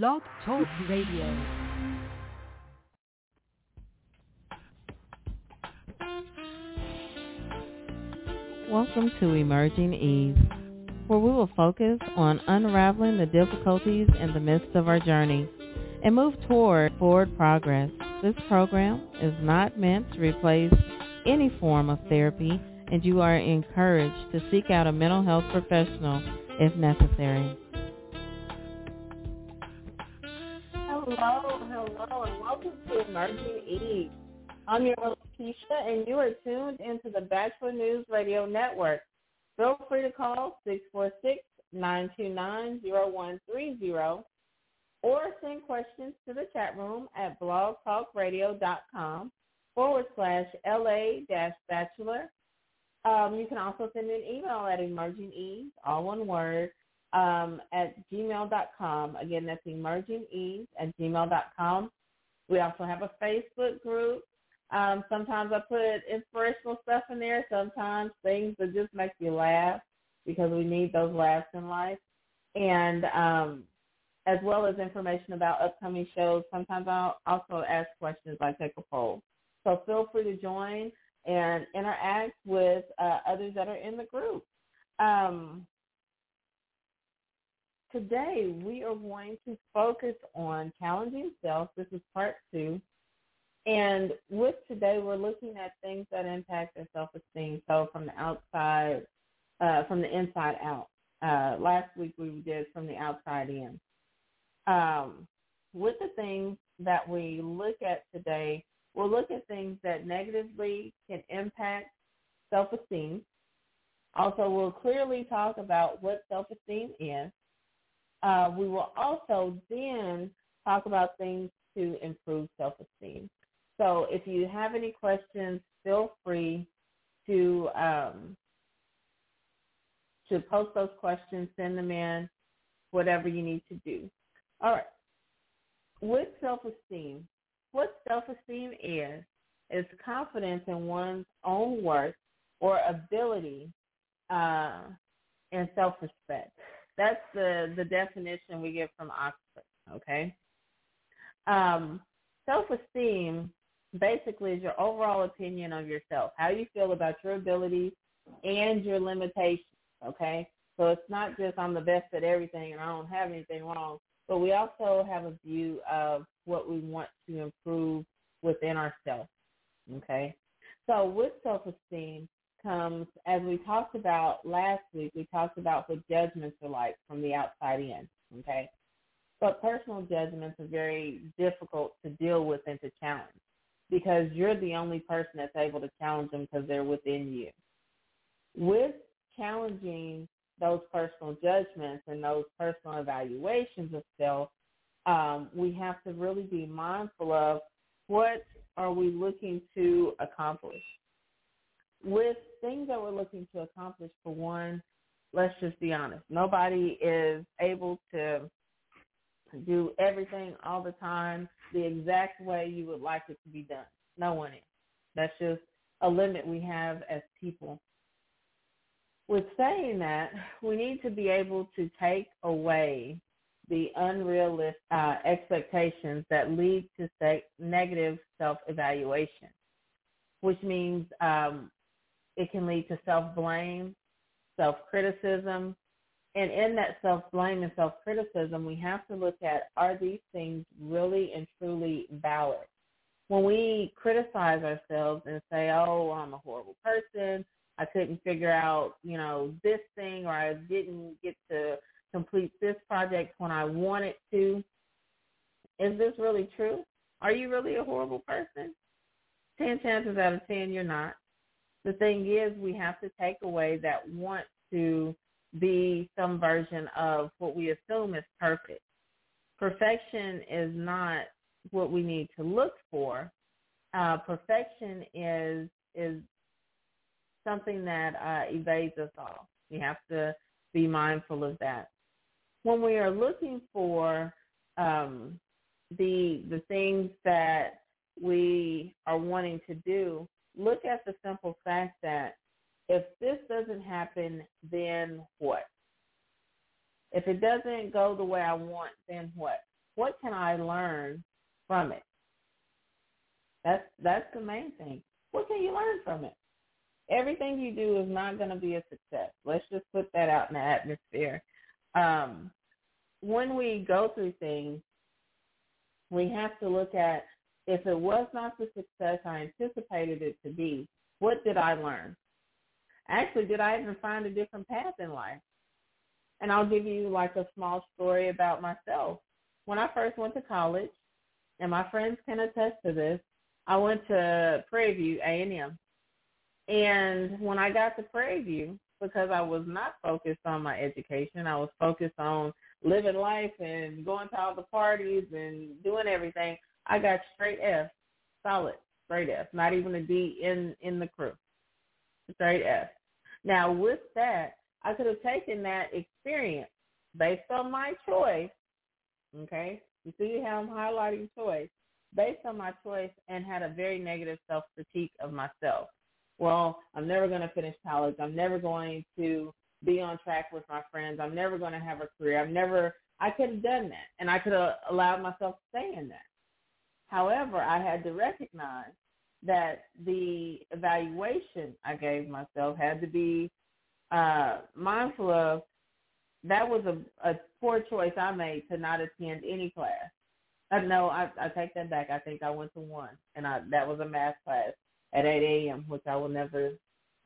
Blog Talk Radio. Welcome to Emerging Ease, where we will focus on unraveling the difficulties in the midst of our journey and move toward forward progress. This program is not meant to replace any form of therapy and you are encouraged to seek out a mental health professional if necessary. Hello, hello, and welcome to Emerging Ease. I'm your host, Keisha, and you are tuned into the Batchelor News Radio Network. Feel free to call 646-929-0130 or send questions to the chat room at blogtalkradio.com forward slash LA dash batchelor. Um, you can also send an email at emergingease, all one word, um, at gmail.com. Again, that's emergingease at gmail.com. We also have a Facebook group. Um, sometimes I put inspirational stuff in there. Sometimes things that just make you laugh because we need those laughs in life. And um, as well as information about upcoming shows. Sometimes I'll also ask questions. I take a poll. So feel free to join and interact with uh, others that are in the group. Um, today we are going to focus on challenging self. This is part two. And with today, we're looking at things that impact our self-esteem. So from the outside, uh, from the inside out. Uh, last week we did from the outside in. Um, with the things that we look at today, we'll look at things that negatively can impact self-esteem. Also, we'll clearly talk about what self-esteem is. Uh, we will also then talk about things to improve self-esteem. So if you have any questions, feel free to um, to post those questions, send them in, whatever you need to do. All right. With self-esteem, what self-esteem is, is confidence in one's own worth or ability uh, and self-respect. That's the, the definition we get from Oxford, okay? Um, self-esteem basically is your overall opinion of yourself, how you feel about your abilities and your limitations, okay? So it's not just I'm the best at everything and I don't have anything wrong, but we also have a view of what we want to improve within ourselves, okay? So with self-esteem comes, as we talked about last week, we talked about what judgments are like from the outside in, okay? But personal judgments are very difficult to deal with and to challenge because you're the only person that's able to challenge them because they're within you. With challenging those personal judgments and those personal evaluations of self, um, we have to really be mindful of what are we looking to accomplish. With things that we're looking to accomplish, for one, let's just be honest. Nobody is able to do everything all the time the exact way you would like it to be done. No one is. That's just a limit we have as people. With saying that, we need to be able to take away the unrealistic uh, expectations that lead to negative self-evaluation, which means um, it can lead to self-blame, self-criticism, and in that self-blame and self-criticism, we have to look at are these things really and truly valid? When we criticize ourselves and say, oh, I'm a horrible person, I couldn't figure out, you know, this thing or I didn't get to complete this project when I wanted to, is this really true? Are you really a horrible person? Ten chances out of ten you're not. The thing is we have to take away that want to be some version of what we assume is perfect. Perfection is not what we need to look for. Uh, perfection is is something that uh, evades us all. We have to be mindful of that. When we are looking for um, the the things that we are wanting to do, look at the simple fact that if this doesn't happen, then what? If it doesn't go the way I want, then what? what can I learn from it? That's that's the main thing. What can you learn from it? Everything you do is not going to be a success. Let's just put that out in the atmosphere. Um, when we go through things, we have to look at if it was not the success I anticipated it to be, what did I learn? Actually, did I even find a different path in life? And I'll give you like a small story about myself. When I first went to college, and my friends can attest to this, I went to Prairie View A&M. And when I got to Prairie View, because I was not focused on my education, I was focused on living life and going to all the parties and doing everything, I got straight F, solid, straight F, not even a D in, in the crew, straight F. Now with that, I could have taken that experience based on my choice, okay? You see how I'm highlighting choice, based on my choice and had a very negative self-critique of myself. Well, I'm never going to finish college. I'm never going to be on track with my friends. I'm never going to have a career. I'm never, I could have done that and I could have allowed myself to stay in that. However, I had to recognize that the evaluation I gave myself had to be uh, mindful of that was a, a poor choice I made to not attend any class. Uh, no, I, I take that back. I think I went to one, and I, that was a math class at 8 a.m., which I will never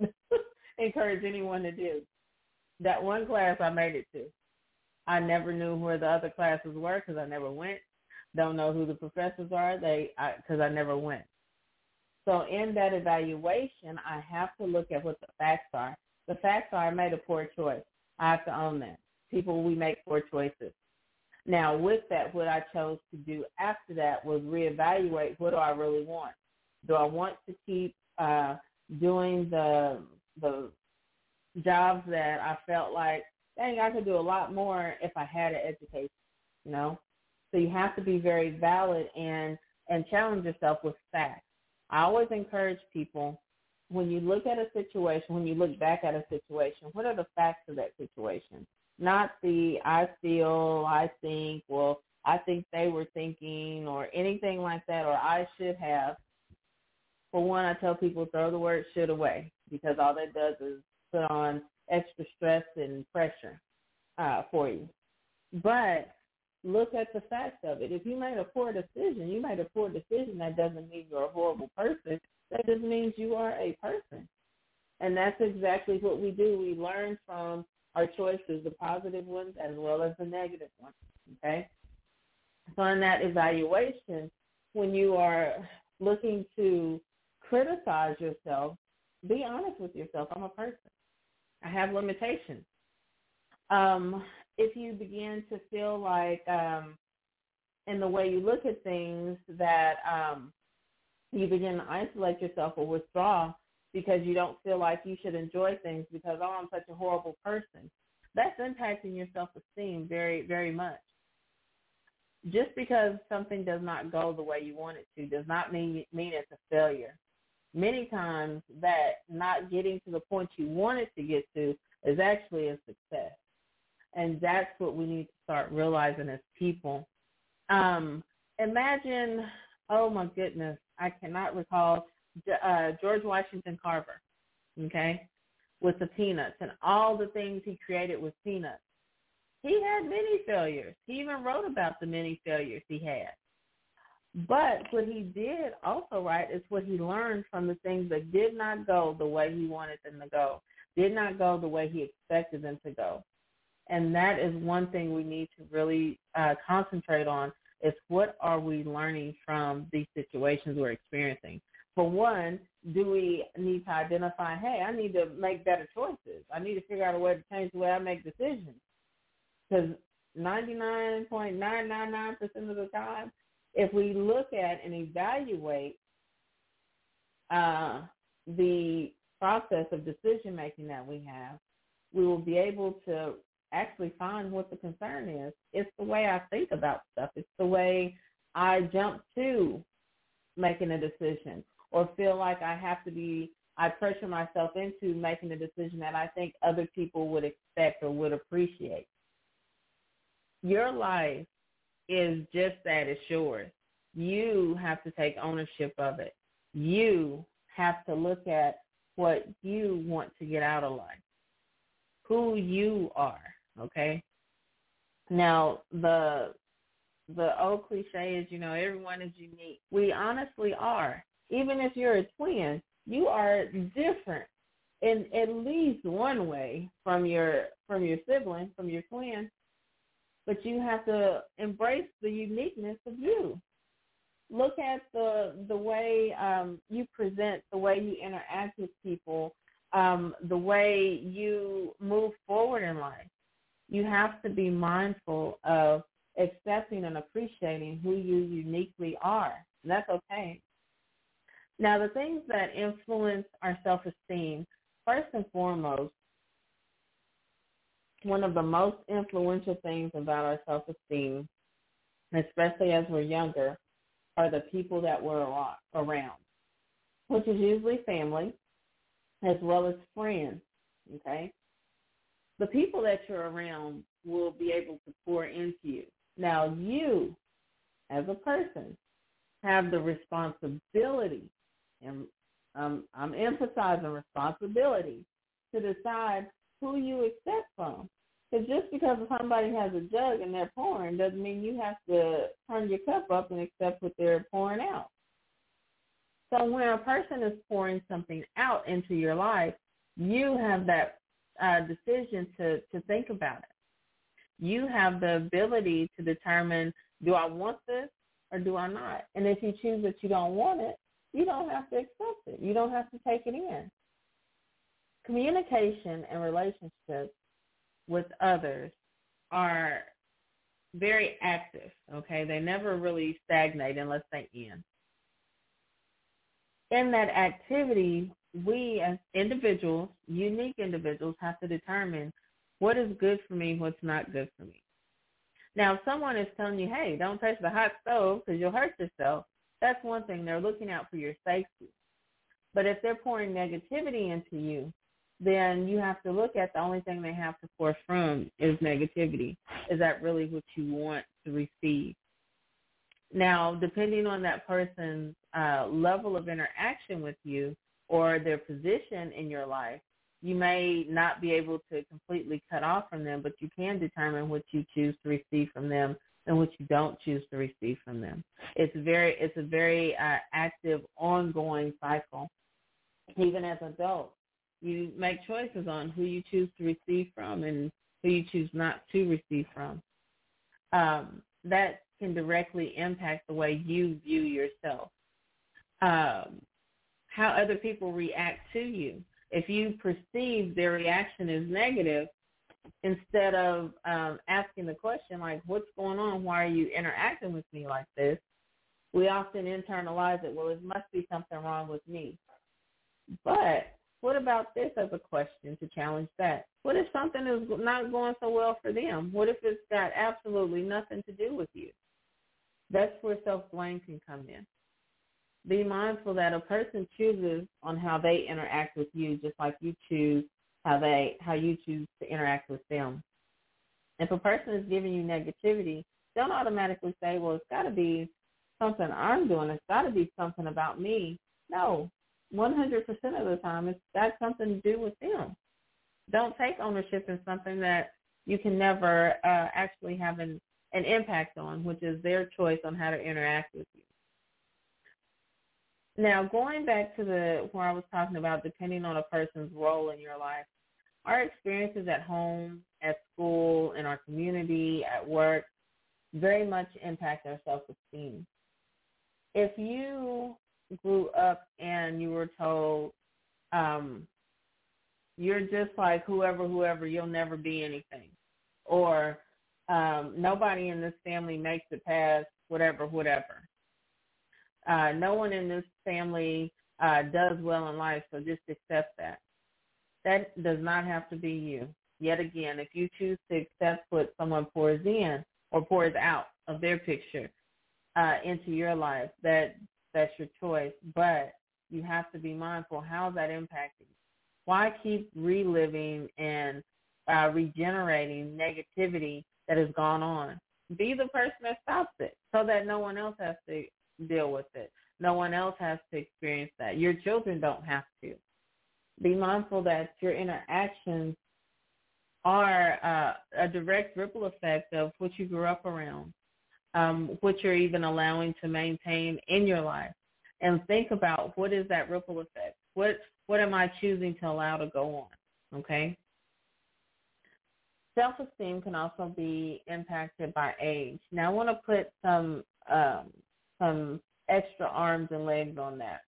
encourage anyone to do. That one class I made it to. I never knew where the other classes were because I never went. Don't know who the professors are. They because I, I never went. So in that evaluation, I have to look at what the facts are. The facts are I made a poor choice. I have to own that. People, we make poor choices. Now, with that, what I chose to do after that was reevaluate what do I really want. Do I want to keep uh, doing the the jobs that I felt like, dang, I could do a lot more if I had an education, you know? So you have to be very valid and and challenge yourself with facts. I always encourage people when you look at a situation, when you look back at a situation, what are the facts of that situation? Not the I feel, I think, well, I think they were thinking or anything like that or I should have. For one, I tell people throw the word should away because all that does is put on extra stress and pressure uh, for you. But look at the facts of it. If you made a poor decision, you made a poor decision. That doesn't mean you're a horrible person. That just means you are a person. And that's exactly what we do. We learn from our choices, the positive ones as well as the negative ones. Okay? So in that evaluation, when you are looking to criticize yourself, be honest with yourself. I'm a person. I have limitations. Um, if you begin to feel like um, in the way you look at things that um, you begin to isolate yourself or withdraw because you don't feel like you should enjoy things because, oh, I'm such a horrible person. That's impacting your self-esteem very, very much. Just because something does not go the way you want it to does not mean mean it's a failure. Many times that not getting to the point you want it to get to is actually a success. And that's what we need to start realizing as people. Um, imagine, oh my goodness, I cannot recall uh, George Washington Carver, okay, with the peanuts and all the things he created with peanuts. He had many failures. He even wrote about the many failures he had. But what he did also right is what he learned from the things that did not go the way he wanted them to go, did not go the way he expected them to go. And that is one thing we need to really uh, concentrate on is what are we learning from these situations we're experiencing. For one, do we need to identify, hey, I need to make better choices. I need to figure out a way to change the way I make decisions. Because 99.999% of the time, if we look at and evaluate uh, the process of decision making that we have, we will be able to actually find what the concern is. It's the way I think about stuff. It's the way I jump to making a decision or feel like I have to be, I pressure myself into making a decision that I think other people would expect or would appreciate. Your life is just that, it's yours. You have to take ownership of it. You have to look at what you want to get out of life, who you are, okay? Now, the the old cliche is, you know, everyone is unique. We honestly are. Even if you're a twin, you are different in at least one way from your from your sibling, from your twin. But you have to embrace the uniqueness of you. Look at the the way um, you present, the way you interact with people, um, the way you move forward in life. You have to be mindful of accepting and appreciating who you uniquely are. And that's okay. Now, the things that influence our self-esteem, first and foremost, one of the most influential things about our self-esteem, especially as we're younger, are the people that we're around, which is usually family as well as friends, okay? The people that you're around will be able to pour into you. Now you, as a person, have the responsibility, and um, I'm emphasizing responsibility, to decide who you accept from. Because just because somebody has a jug and they're pouring doesn't mean you have to turn your cup up and accept what they're pouring out. So when a person is pouring something out into your life, you have that uh, decision to, to think about it you have the ability to determine, do I want this or do I not? And if you choose that you don't want it, you don't have to accept it. You don't have to take it in. Communication and relationships with others are very active, okay? They never really stagnate unless they end. In that activity, we as individuals, unique individuals, have to determine what is good for me? What's not good for me? Now, if someone is telling you, hey, don't touch the hot stove because you'll hurt yourself, that's one thing. They're looking out for your safety. But if they're pouring negativity into you, then you have to look at the only thing they have to pour from is negativity. Is that really what you want to receive? Now, depending on that person's uh, level of interaction with you or their position in your life, you may not be able to completely cut off from them, but you can determine what you choose to receive from them and what you don't choose to receive from them. It's very, it's a very uh, active, ongoing cycle. Even as adults, you make choices on who you choose to receive from and who you choose not to receive from. Um, that can directly impact the way you view yourself. Um, how other people react to you if you perceive their reaction is negative, instead of um, asking the question like, what's going on? Why are you interacting with me like this? We often internalize it, well, it must be something wrong with me. But what about this as a question to challenge that? What if something is not going so well for them? What if it's got absolutely nothing to do with you? That's where self-blame can come in be mindful that a person chooses on how they interact with you, just like you choose how they how you choose to interact with them. If a person is giving you negativity, don't automatically say, "Well, it's got to be something I'm doing. It's got to be something about me." No, 100% of the time, it's got something to do with them. Don't take ownership in something that you can never uh, actually have an, an impact on, which is their choice on how to interact with you. Now, going back to the where I was talking about depending on a person's role in your life, our experiences at home, at school, in our community, at work, very much impact our self-esteem. If you grew up and you were told, um, you're just like whoever, whoever, you'll never be anything, or um, nobody in this family makes it past whatever, whatever uh, no one in this family uh, does well in life, so just accept that. That does not have to be you. Yet again, if you choose to accept what someone pours in or pours out of their picture uh, into your life, that that's your choice. But you have to be mindful. How's that impacting? Why keep reliving and uh, regenerating negativity that has gone on? Be the person that stops it so that no one else has to deal with it. No one else has to experience that. Your children don't have to. Be mindful that your interactions are uh, a direct ripple effect of what you grew up around, um, what you're even allowing to maintain in your life. And think about what is that ripple effect? What what am I choosing to allow to go on? Okay. Self-esteem can also be impacted by age. Now, I want to put some um, some extra arms and legs on that.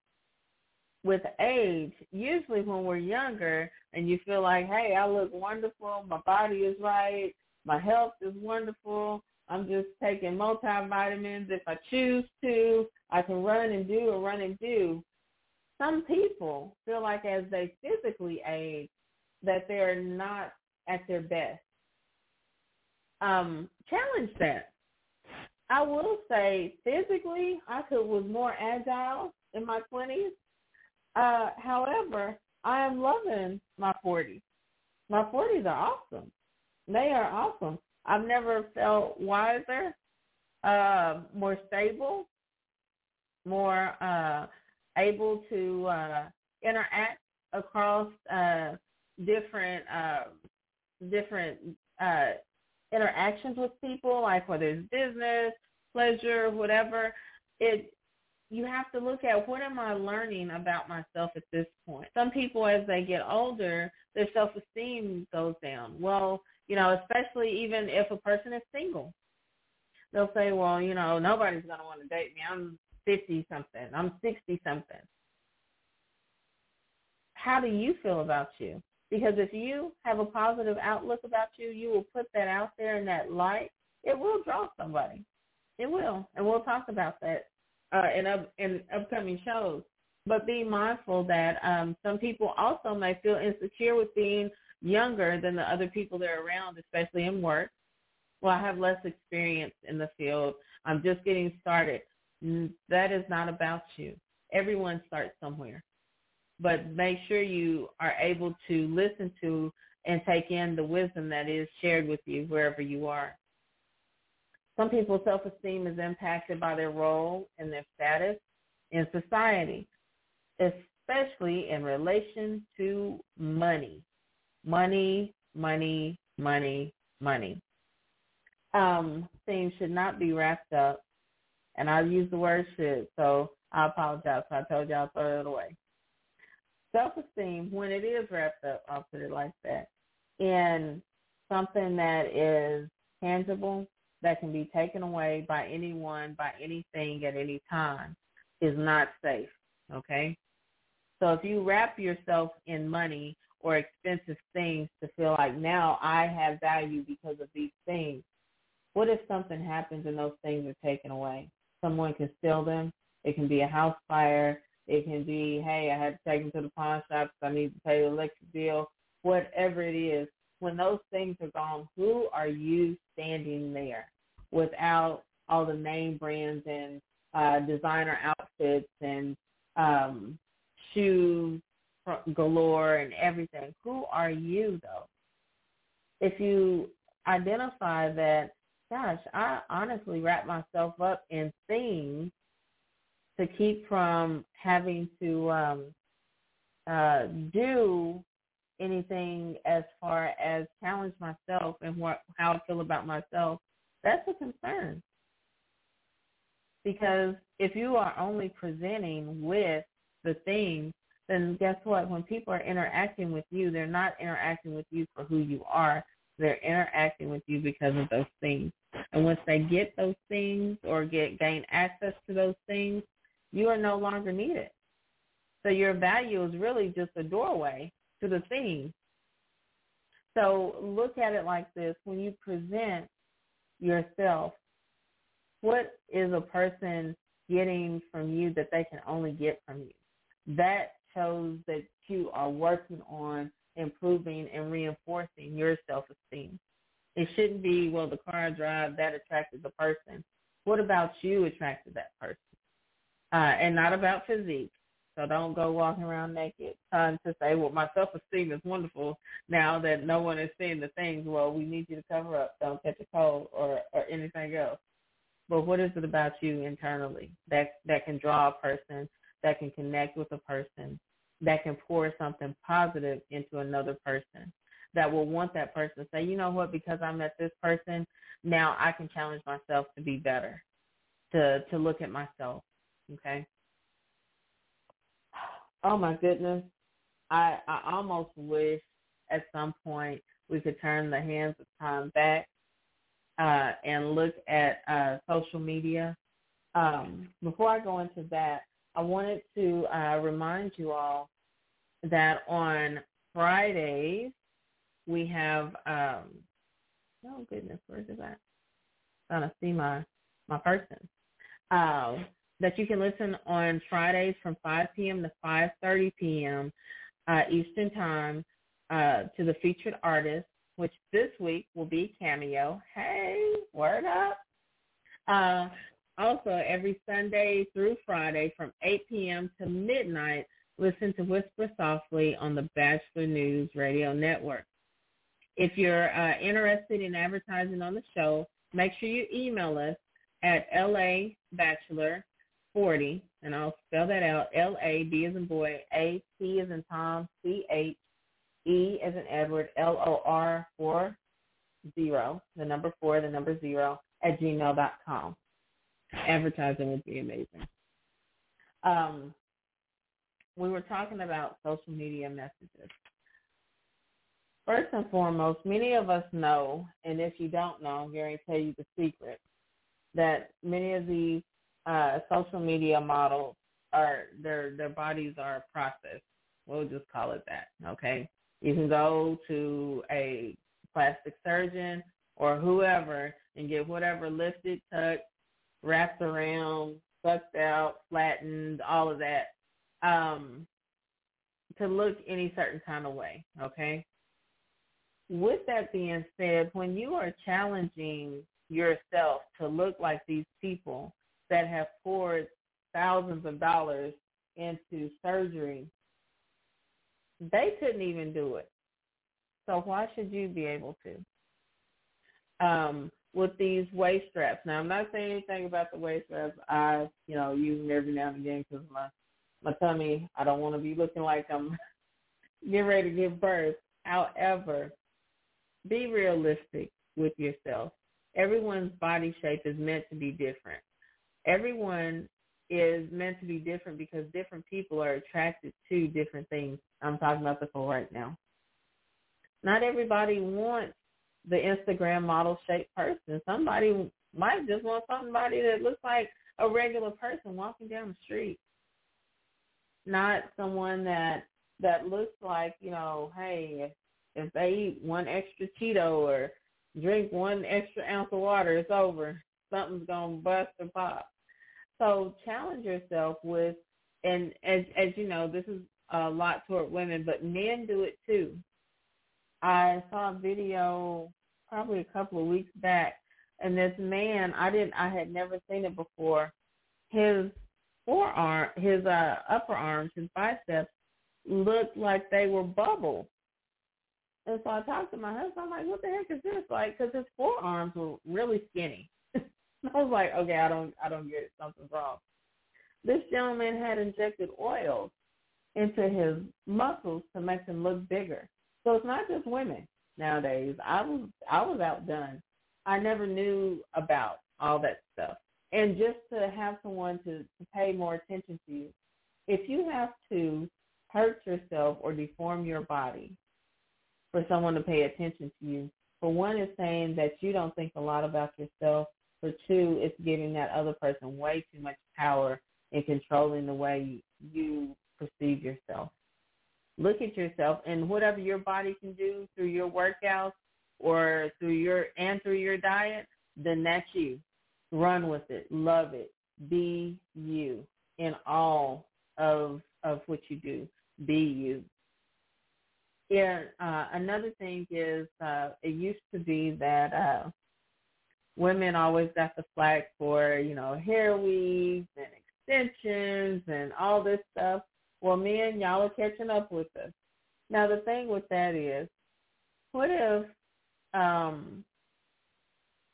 With age, usually when we're younger and you feel like, hey, I look wonderful, my body is right, my health is wonderful, I'm just taking multivitamins if I choose to, I can run and do or run and do. Some people feel like as they physically age that they're not at their best. Um, challenge that. I will say physically, I could was more agile in my twenties. Uh, however, I am loving my forties. My forties are awesome. They are awesome. I've never felt wiser, uh, more stable, more uh, able to uh, interact across uh, different uh, different uh, interactions with people, like whether it's business, pleasure, whatever, it you have to look at what am I learning about myself at this point. Some people as they get older, their self esteem goes down. Well, you know, especially even if a person is single. They'll say, Well, you know, nobody's gonna want to date me. I'm fifty something, I'm sixty something. How do you feel about you? Because if you have a positive outlook about you, you will put that out there in that light. It will draw somebody. It will, and we'll talk about that uh, in up, in upcoming shows. But be mindful that um, some people also may feel insecure with being younger than the other people they're around, especially in work. Well, I have less experience in the field. I'm just getting started. That is not about you. Everyone starts somewhere but make sure you are able to listen to and take in the wisdom that is shared with you wherever you are. Some people's self-esteem is impacted by their role and their status in society, especially in relation to money. Money, money, money, money. Um, things should not be wrapped up, and I use the word should, so I apologize. I told y'all throw it away self-esteem, when it is wrapped up, I'll put it like that, in something that is tangible, that can be taken away by anyone, by anything at any time, is not safe, okay? So if you wrap yourself in money or expensive things to feel like now I have value because of these things, what if something happens and those things are taken away? Someone can steal them. It can be a house fire. It can be, hey, I had to take them to the pawn shop because I need to pay the electric bill. Whatever it is, when those things are gone, who are you standing there without all the name brands and uh, designer outfits and um, shoes galore and everything? Who are you though? If you identify that, gosh, I honestly wrap myself up in things to keep from having to um, uh, do anything as far as challenge myself and what how I feel about myself, that's a concern. Because if you are only presenting with the things, then guess what? When people are interacting with you, they're not interacting with you for who you are. They're interacting with you because of those things. And once they get those things or get gain access to those things, you are no longer needed. So your value is really just a doorway to the thing. So look at it like this. When you present yourself, what is a person getting from you that they can only get from you? That shows that you are working on improving and reinforcing your self-esteem. It shouldn't be, well, the car I drive, that attracted the person. What about you attracted that person? Uh, and not about physique. So don't go walking around naked trying to say, well, my self-esteem is wonderful now that no one is seeing the things. Well, we need you to cover up. Don't catch a cold or, or anything else. But what is it about you internally that, that can draw a person, that can connect with a person, that can pour something positive into another person, that will want that person to say, you know what, because I met this person, now I can challenge myself to be better, to, to look at myself. Okay Oh my goodness. I I almost wish at some point we could turn the hands of time back uh, and look at uh, social media. Um, before I go into that, I wanted to uh, remind you all that on Fridays we have um, oh goodness, where is that? I'm trying to see my my person. Um, that you can listen on Fridays from 5 p.m. to 5.30 p.m. Uh, Eastern Time uh, to the featured artist, which this week will be Cameo. Hey, word up. Uh, also, every Sunday through Friday from 8 p.m. to midnight, listen to Whisper Softly on the Batchelor News Radio Network. If you're uh, interested in advertising on the show, make sure you email us at labatchelor 40, and I'll spell that out, L-A-B as in boy, A-T as in Tom, C-H-E as in Edward, L-O-R 4, zero, the number four, the number zero, at gmail dot com. Advertising would be amazing. Um, we were talking about social media messages. First and foremost, many of us know, and if you don't know, I'm going to tell you the secret, that many of these uh, social media models are their their bodies are processed. We'll just call it that. Okay. You can go to a plastic surgeon or whoever and get whatever lifted, tucked, wrapped around, sucked out, flattened, all of that, um, to look any certain kind of way. Okay. With that being said, when you are challenging yourself to look like these people, that have poured thousands of dollars into surgery, they couldn't even do it. So why should you be able to? Um, with these waist straps. Now, I'm not saying anything about the waist straps. I, you know, use them every now and again because my my tummy. I don't want to be looking like I'm getting ready to give birth. However, be realistic with yourself. Everyone's body shape is meant to be different everyone is meant to be different because different people are attracted to different things. I'm talking about the for right now. Not everybody wants the Instagram model shaped person. Somebody might just want somebody that looks like a regular person walking down the street. Not someone that that looks like, you know, hey, if, if they eat one extra Cheeto or drink one extra ounce of water, it's over. Something's gonna bust or pop. So challenge yourself with, and as as you know, this is a lot toward women, but men do it too. I saw a video probably a couple of weeks back, and this man, I didn't, I had never seen it before. His forearm, his uh, upper arms, his biceps looked like they were bubbles. And so I talked to my husband. I'm like, "What the heck is this?" Like, because his forearms were really skinny. I was like, okay, I don't, I don't get it. Something's wrong. This gentleman had injected oils into his muscles to make them look bigger. So it's not just women nowadays. I was, I was outdone. I never knew about all that stuff. And just to have someone to, to pay more attention to you, if you have to hurt yourself or deform your body for someone to pay attention to you, for one is saying that you don't think a lot about yourself for two, it's giving that other person way too much power in controlling the way you perceive yourself. Look at yourself and whatever your body can do through your workouts or through your and through your diet, then that's you. Run with it. Love it. Be you in all of of what you do. Be you. Yeah. Uh, another thing is, uh, it used to be that uh, women always got the flack for, you know, hair weaves and extensions and all this stuff. Well, men, y'all are catching up with us. Now, the thing with that is, what if um,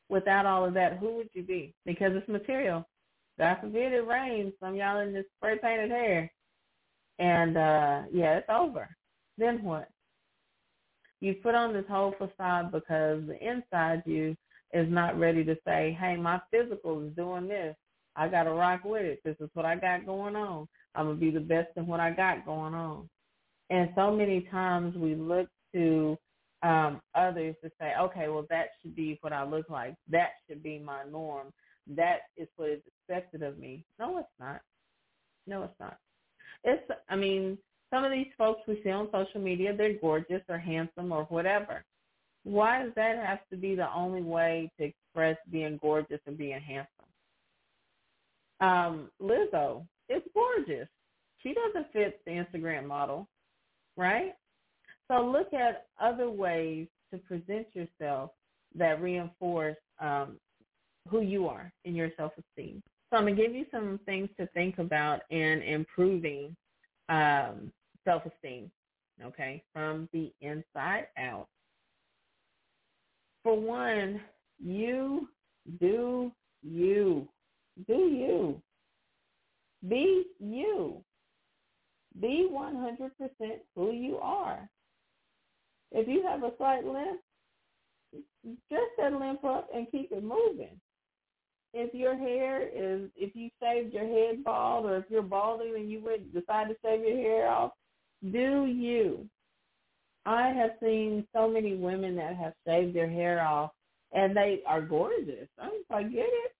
without all of that, who would you be? Because it's material. God forbid it rains. Some y'all in this spray painted hair. And uh yeah, it's over. Then what? You put on this whole facade because the inside you is not ready to say, Hey, my physical is doing this. I gotta rock with it. This is what I got going on. I'm gonna be the best in what I got going on. And so many times we look to um, others to say, okay, well, that should be what I look like. That should be my norm. That is what is expected of me. No, it's not. No, it's not. It's, I mean, some of these folks we see on social media, they're gorgeous or handsome or whatever. Why does that have to be the only way to express being gorgeous and being handsome? Um, Lizzo is gorgeous. She doesn't fit the Instagram model, right? So look at other ways to present yourself that reinforce um, who you are in your self-esteem. So I'm going to give you some things to think about in improving um, self-esteem, okay, from the inside out. For one, you do you. Do you. Be you. Be 100% who you are. If you have a slight limp, dress that limp up and keep it moving. If your hair is, if you shaved your head bald, or if you're balding and you would decide to shave your hair off, do you? I have seen so many women that have shaved their hair off, and they are gorgeous. I'm I get it.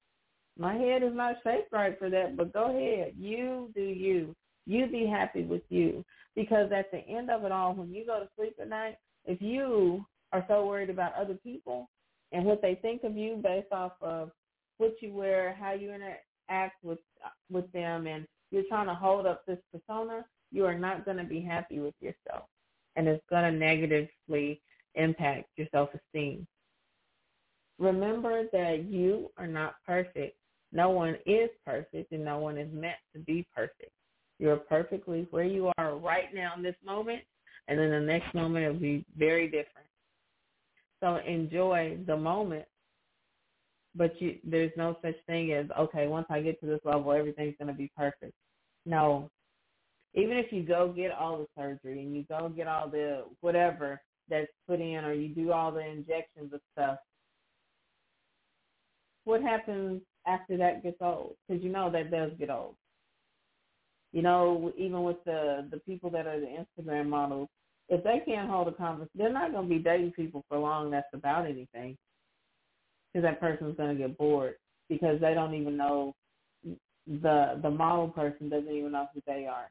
My head is not shaped right for that, but go ahead. You do you. You be happy with you. Because at the end of it all, when you go to sleep at night, if you are so worried about other people and what they think of you based off of what you wear, how you interact with with them, and you're trying to hold up this persona, you are not going to be happy with yourself, and it's going to negatively impact your self-esteem. Remember that you are not perfect. No one is perfect, and no one is meant to be perfect. You're perfectly where you are right now in this moment, and then the next moment it'll be very different. So enjoy the moment, but you, there's no such thing as okay. Once I get to this level, everything's going to be perfect. No, even if you go get all the surgery and you go get all the whatever that's put in, or you do all the injections of stuff, what happens after that gets old? Because you know that does get old. You know, even with the the people that are the Instagram models, if they can't hold a conversation, they're not going to be dating people for long. That's about anything, because that person's going to get bored because they don't even know the the model person doesn't even know who they are.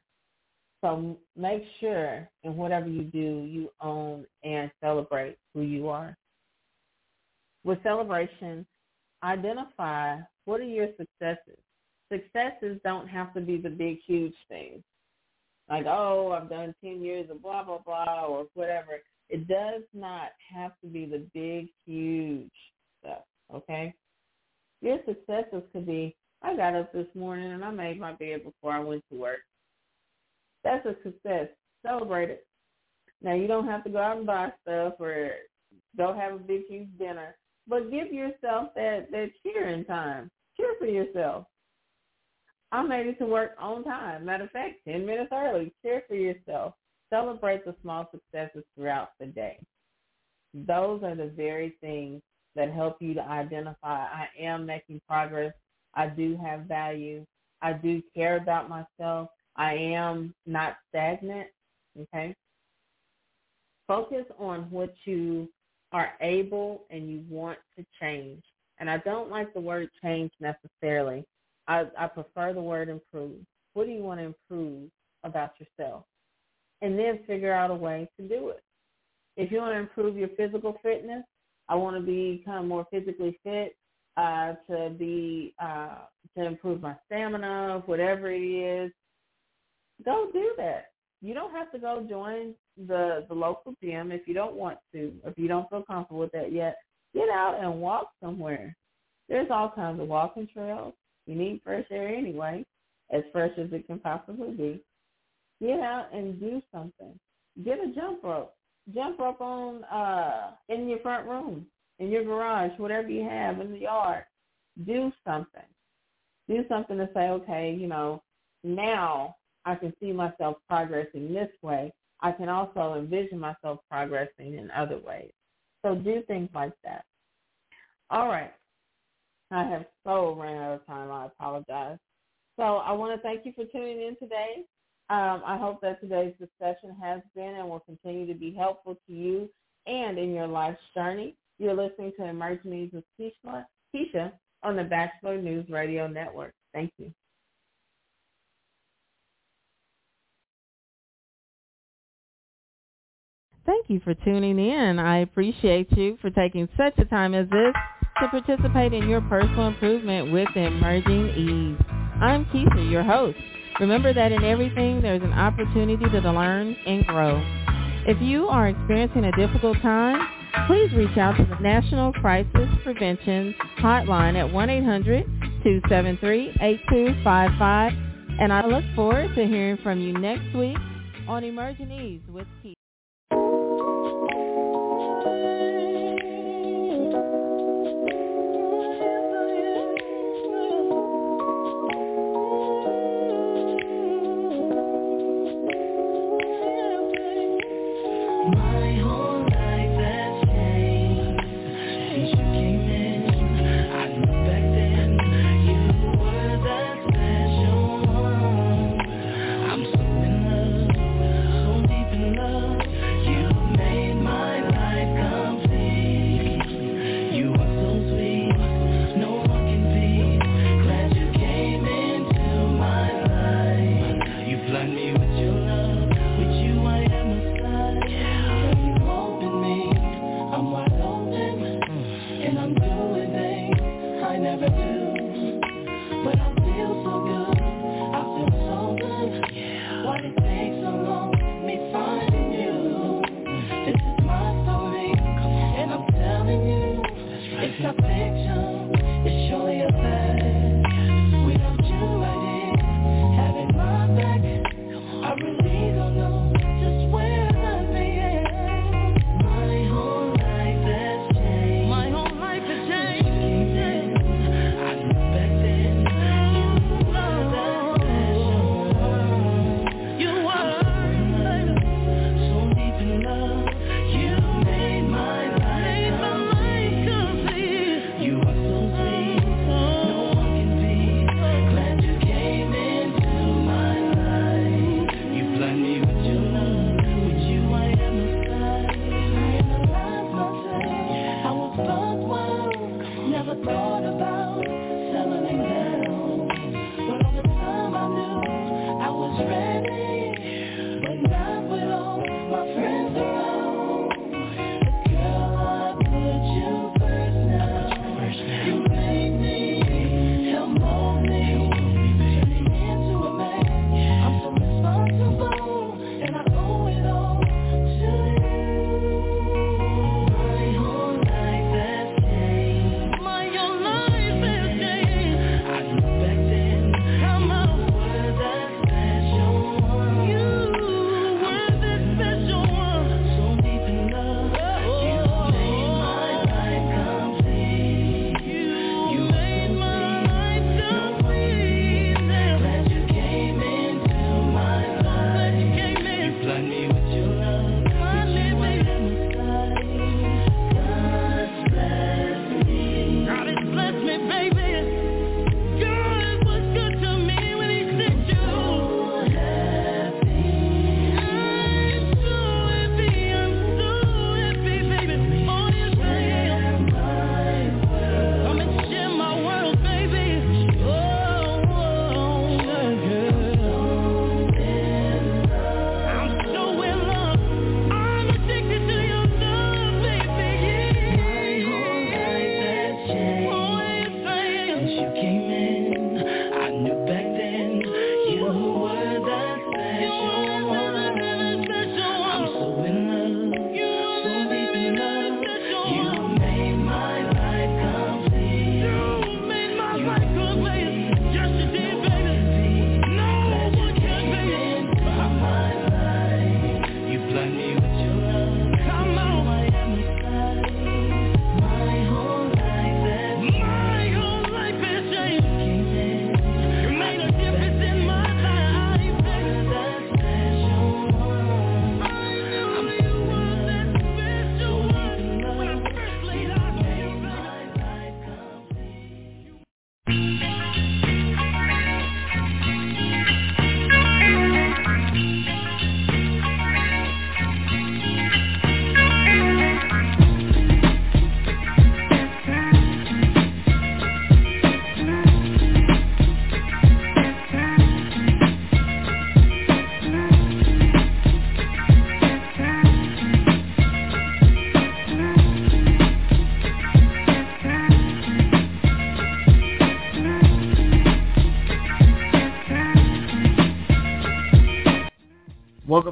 So make sure in whatever you do, you own and celebrate who you are. With celebration, identify what are your successes successes don't have to be the big, huge things. Like, oh, I've done 10 years of blah, blah, blah, or whatever. It does not have to be the big, huge stuff, okay? Your successes could be, I got up this morning and I made my bed before I went to work. That's a success. Celebrate it. Now, you don't have to go out and buy stuff or go have a big, huge dinner, but give yourself that, that cheering time. Cheer for yourself. I made it to work on time. Matter of fact, 10 minutes early. Cheer for yourself. Celebrate the small successes throughout the day. Those are the very things that help you to identify I am making progress. I do have value. I do care about myself. I am not stagnant. Okay. Focus on what you are able and you want to change. And I don't like the word change necessarily I, I prefer the word improve. What do you want to improve about yourself? And then figure out a way to do it. If you want to improve your physical fitness, I want to become more physically fit, uh, to be uh, to improve my stamina, whatever it is. Go do that. You don't have to go join the the local gym if you don't want to, if you don't feel comfortable with that yet. Get out and walk somewhere. There's all kinds of walking trails. You need fresh air anyway, as fresh as it can possibly be. Get out and do something. Get a jump rope. Jump rope on uh in your front room, in your garage, whatever you have in the yard. Do something. Do something to say, okay, you know, now I can see myself progressing this way. I can also envision myself progressing in other ways. So do things like that. All right. I have so ran out of time. I apologize. So I want to thank you for tuning in today. Um, I hope that today's discussion has been and will continue to be helpful to you and in your life's journey. You're listening to Emerging Ease with Keisha, Keisha on the Batchelor News Radio Network. Thank you. Thank you for tuning in. I appreciate you for taking such a time as this to participate in your personal improvement with Emerging Ease. I'm Keisha, your host. Remember that in everything there's an opportunity to learn and grow. If you are experiencing a difficult time, please reach out to the National Crisis Prevention Hotline at 1-800-273-8255 and I look forward to hearing from you next week on Emerging Ease with Keisha.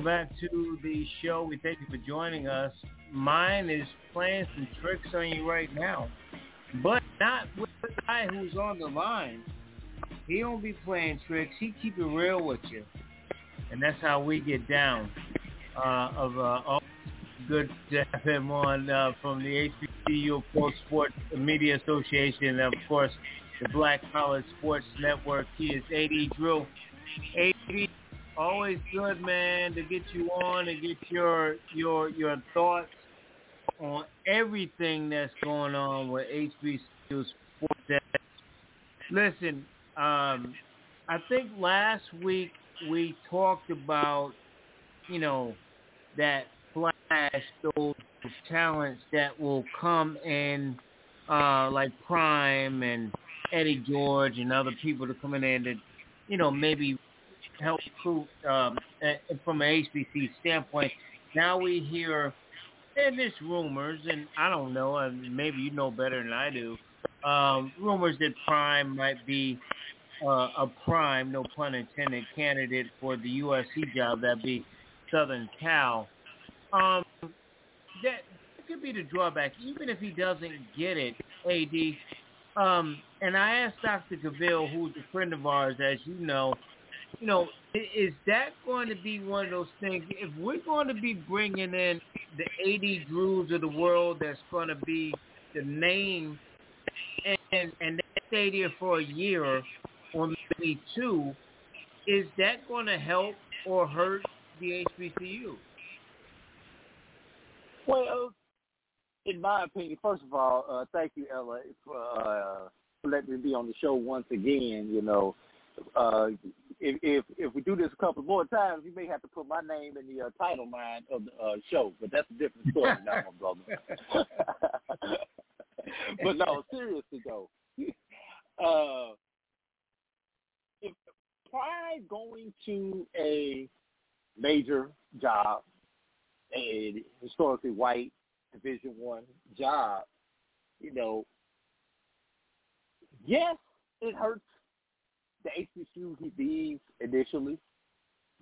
Welcome back to the show. We thank you for joining us. Mine is playing some tricks on you right now, but not with the guy who's on the line. He don't be playing tricks. He keep it real with you, and that's how we get down. Uh, of uh, all good to have him on uh, from the HBCU Pro Sports Media Association, and of course the Black College Sports Network. He is AD Drew. AD always good, man, to get you on and get your your your thoughts on everything that's going on with HBCU sports. Listen, um, I think last week we talked about, you know, that flash those talents that will come in, uh, like Prime and Eddie George and other people to come in there that, you know, maybe help recruit um, from an HBC standpoint. Now we hear, and there's rumors, and I don't know, and maybe you know better than I do, um, rumors that Prime might be uh, a prime, no pun intended, candidate for the USC job. That'd be Southern Cal. Um, that, could be the drawback, even if he doesn't get it. AD. Um, and I asked Dr. Gaville, who's a friend of ours, as you know, you know, is that going to be one of those things? If we're going to be bringing in the 80 grooves of the world, that's going to be the name, and and, and they stay there for a year or maybe two, is that going to help or hurt the HBCU? Well, in my opinion, first of all, uh, thank you, Ella, for, uh, letting me be on the show once again. You know, uh, if, if if we do this a couple more times, you may have to put my name in the uh, title line of the uh, show, but that's a different story now, my brother. but no, seriously though, uh, if prior going to a major job, a historically white Division One job, you know, yes, it hurts the HBCUs initially.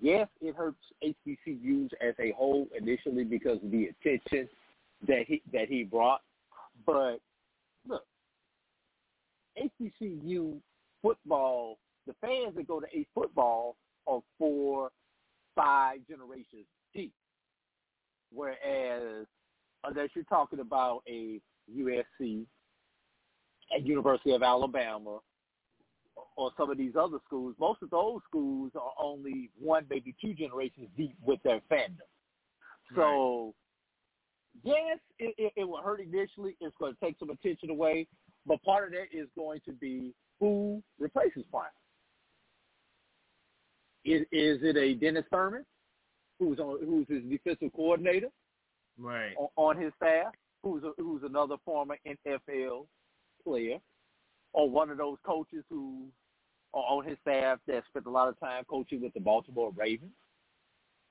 Yes, it hurts HBCUs as a whole initially because of the attention that he that he brought. But look, HBCU football, the fans that go to H football are four, five generations deep. Whereas unless you're talking about a USC, a University of Alabama, or some of these other schools, most of those schools are only one, maybe two generations deep with their fandom. So, right. yes, it, it, it will hurt initially. It's going to take some attention away, but part of that is going to be who replaces Prime. Is, is it a Dennis Thurman, who's on, who's his defensive coordinator, right, on, on his staff, who's a, who's another former NFL player, or one of those coaches who on his staff that spent a lot of time coaching with the Baltimore Ravens.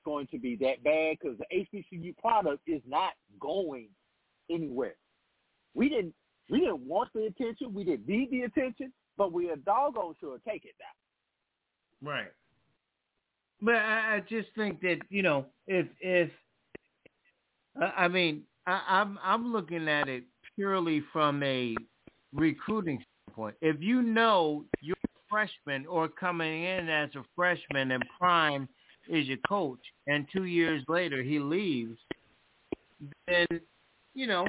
Going to be that bad because the HBCU product is not going anywhere. We didn't we didn't want the attention, we didn't need the attention, but we are doggone sure take it now. Right. But I, I just think that you know if if I mean I, I'm I'm looking at it purely from a recruiting standpoint. If you know you're a freshman or coming in as a freshman and Prime is your coach, and two years later he leaves, then you know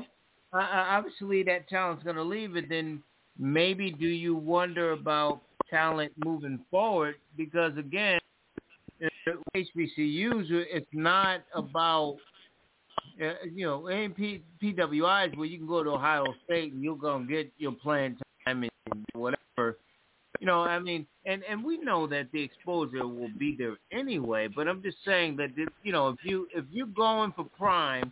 obviously that talent's going to leave. It then maybe do you wonder about talent moving forward? Because again, HBCUs, it's not about uh, you know, and P, PWIs where you can go to Ohio State and you're gonna get your playing time and whatever. You know, I mean, and and we know that the exposure will be there anyway. But I'm just saying that you know, if you if you're going for prime,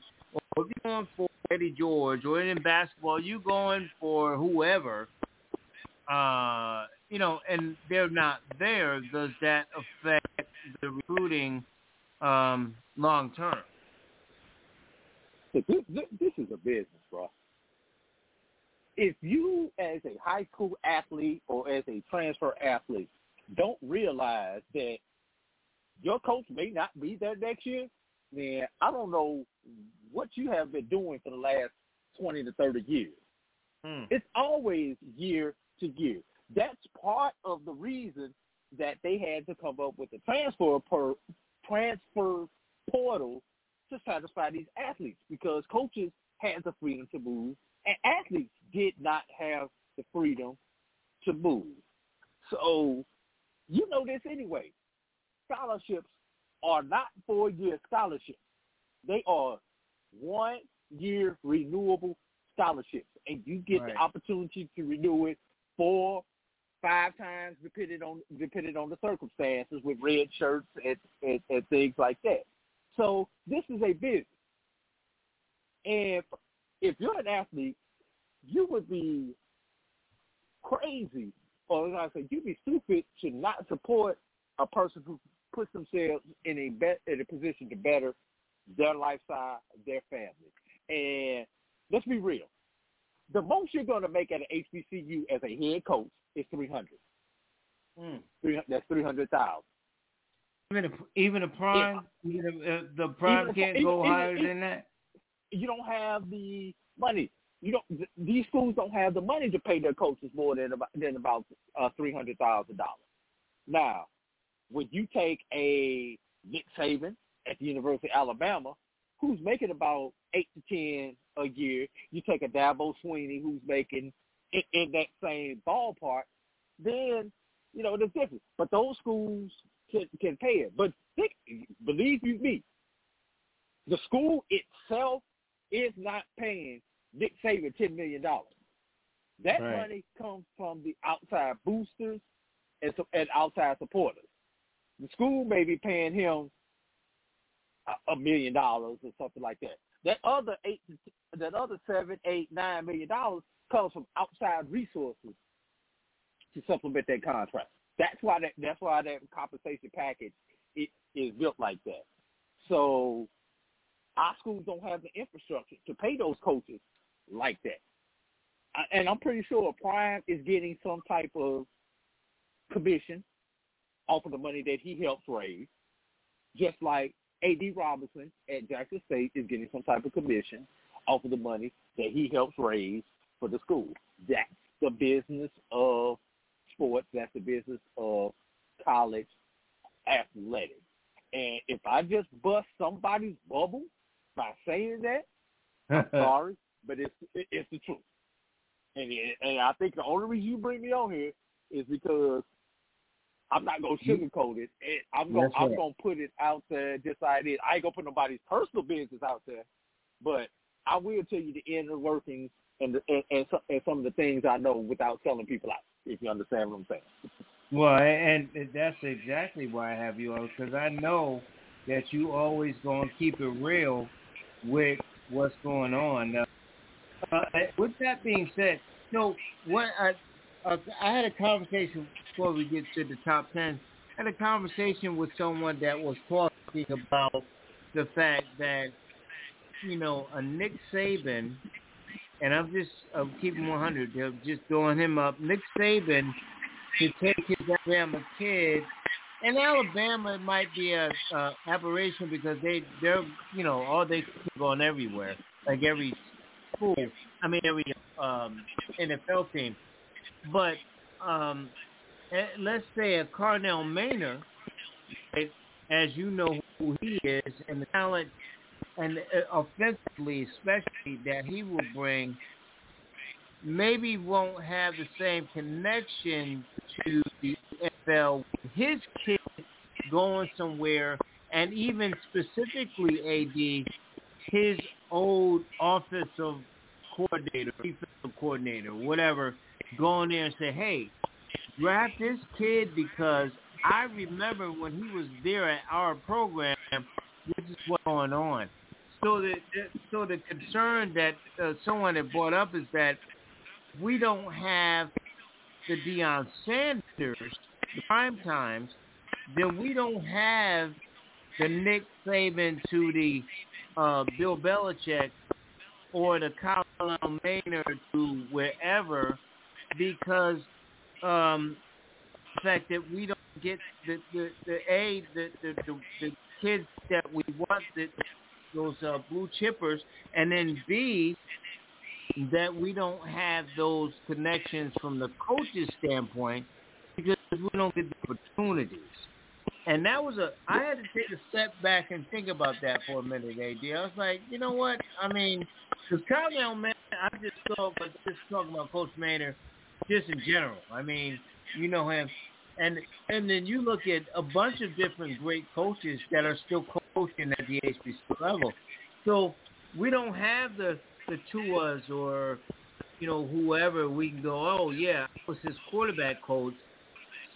or if you're going for Eddie George, or in basketball, you going for whoever. Uh, you know, and they're not there. Does that affect the recruiting um, long term? This, this, this is a business, bro if you as a high school athlete or as a transfer athlete don't realize that your coach may not be there next year, then I don't know what you have been doing for the last 20 to 30 years. Hmm. It's always year to year. That's part of the reason that they had to come up with the transfer per transfer portal to satisfy these athletes because coaches had the freedom to move and athletes did not have the freedom to move. So you know this anyway. Scholarships are not four year scholarships. They are one year renewable scholarships. And you get Right. the opportunity to renew it four, five times depending on depending on the circumstances with red shirts and, and, and things like that. So this is a business. And if you're an athlete, you would be crazy, or as I say, you'd be stupid to not support a person who puts themselves in a be- in a position to better their lifestyle, their family. And let's be real, the most you're going to make at an HBCU as a head coach is three hundred. Hmm. That's three hundred thousand. Even a, even a prime, even a, uh, the prime Even- can't even- go even- higher even- than that. You don't have the money. You don't. th- These schools don't have the money to pay their coaches more than about than about uh, three hundred thousand dollars. Now, when you take a Nick Saban at the University of Alabama, who's making about eight to ten a year, you take a Dabo Swinney who's making in, in that same ballpark, then you know there's difference. But those schools can can pay it. But think, believe you me, the school itself is not paying Nick Saban ten million dollars. That Right. money comes from the outside boosters and, so, and outside supporters. The school may be paying him a, a million dollars or something like that. That other eight, that other seven, eight, nine million dollars comes from outside resources to supplement that contract. That's why that that's why that compensation package it, is built like that. So our schools don't have the infrastructure to pay those coaches like that. And I'm pretty sure Prime is getting some type of commission off of the money that he helps raise, just like A.D. Robinson at Jackson State is getting some type of commission off of the money that he helps raise for the school. That's the business of sports. That's the business of college athletics. And if I just bust somebody's bubble by saying that, I'm sorry, but it's it, it's the truth. And and I think the only reason you bring me on here is because I'm not gonna sugarcoat it. And I'm gonna That's I'm right. gonna put it out there just like it is. I ain't gonna put nobody's personal business out there, but I will tell you the inner workings and the, and, and, some, and some of the things I know without telling people out. If you understand what I'm saying. Well, and that's exactly why I have you on because I know that you always gonna keep it real with what's going on. Uh, with that being said, so what I uh, I had a conversation before we get to the top ten. I had a conversation with someone that was talking about the fact that you know a Nick Saban, and I'm just I'm keeping 100. They're just throwing him up. Nick Saban to take his Alabama kid. And Alabama might be a, a aberration because they they're you know all they keep going everywhere like every school I mean every um, NFL team, but um, eh, let's say a Connell Maynor, right, as you know who he is and the talent and uh, offensively especially that he will bring maybe won't have the same connection to the NFL. His kid going somewhere, and even specifically AD, his old offensive coordinator, defensive coordinator, whatever, going there and say, hey, draft this kid because I remember when he was there at our program, this is what's going on. So the so the concern that uh, someone had brought up is that we don't have the Deion Sanders, prime times, then we don't have the Nick Saban to the uh, Bill Belichick or the Kyle Maynard to wherever because um, fact that we don't get the the the a the the the, the kids that we want the, those uh, blue chippers, and then b that we don't have those connections from the coach's standpoint because we don't get the opportunities. And that was a I had to take a step back and think about that for a minute, AD. I was like, you know what? I mean, because Kyle man, I just thought, but just talking about Coach Maynor, just in general. I mean, you know him, and and then you look at a bunch of different great coaches that are still coaching at the HBC level. So we don't have the the Tuas or you know whoever we can go. Oh yeah, I was his quarterback coach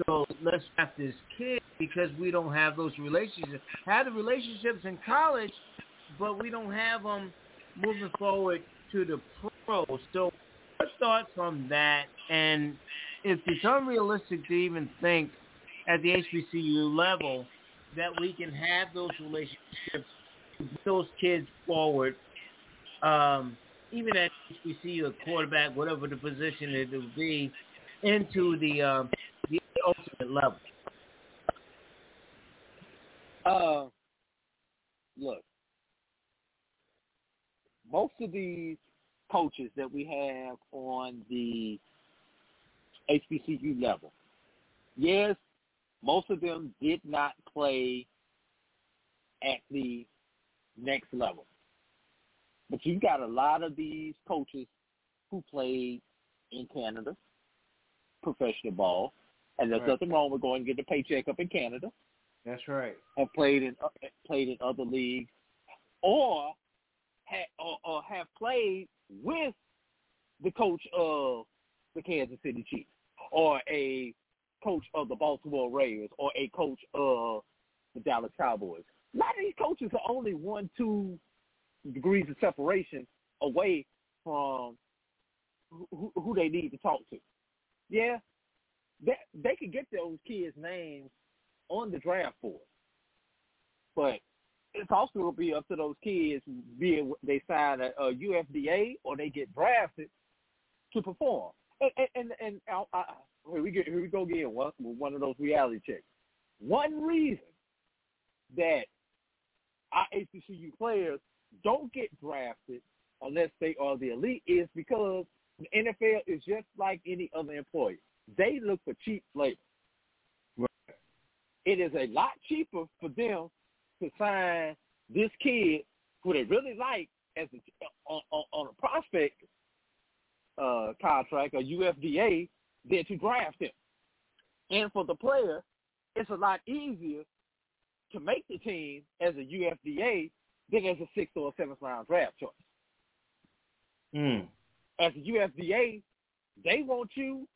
so let's draft this kid because we don't have those relationships. Have the relationships in college, but we don't have them moving forward to the pros. So what thoughts on that? And if it's unrealistic to even think at the HBCU level that we can have those relationships, those kids forward, um, even at HBCU, a quarterback, whatever the position it will be, into the ultimate level? Uh, look, most of these coaches that we have on the HBCU level, yes, most of them did not play at the next level. But you've got a lot of these coaches who played in Canada, professional ball, and there's right. nothing wrong with going and getting a paycheck up in Canada. That's right. Have played in uh, played in other leagues, or have or, or have played with the coach of the Kansas City Chiefs, or a coach of the Baltimore Ravens, or a coach of the Dallas Cowboys. A lot of these coaches are only one, two degrees of separation away from who, who they need to talk to. Yeah, they they could get those kids' names on the draft board, but it's also going to be up to those kids, be it they sign a, a UFDA or they get drafted to perform. And and and, and I, I, here we get here we go again one one of those reality checks. One reason that our HBCU players don't get drafted unless they are the elite is because the NFL is just like any other employer. They look for cheap labor. Right. It is a lot cheaper for them to sign this kid who they really like as a, on, on, on a prospect uh, contract or UFDA than to draft him. And for the player, it's a lot easier to make the team as a UFDA than as a sixth or a seventh round draft choice. Mm. As a UFDA, they want you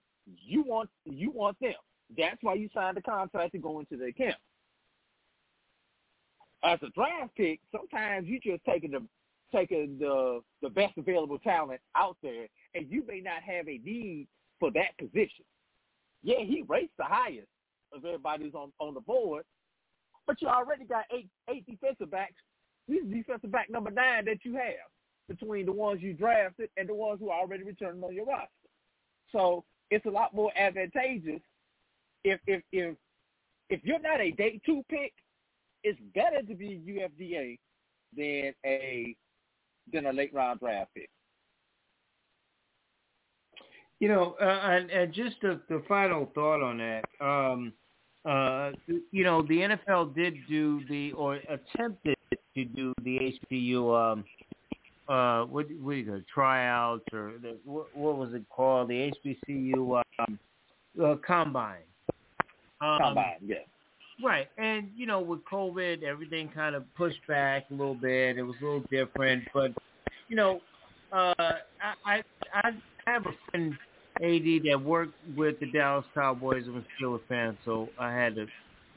you want you want them. That's why you signed the contract to go into the camp. As a draft pick, sometimes you just taking the taking the the best available talent out there, and you may not have a need for that position. Yeah, he rates the highest of everybody who's on on the board, but you already got eight eight defensive backs. He's defensive back number nine that you have between the ones you drafted and the ones who are already returning on your roster. So it's a lot more advantageous if if if if you're not a day two pick, it's better to be UFDA than a than a late round draft pick. You know, uh, and, and just the, the final thought on that. Um, uh, you know, the NFL did do the or attempted to do the HBU um, uh, what what do you call tryouts or the, what, what was it called? The HBCU um, uh, combine. Um, combine, yeah. Right, and you know, with COVID, everything kind of pushed back a little bit. It was a little different, but you know, uh, I I I have a friend AD that worked with the Dallas Cowboys and was still a fan, so I had to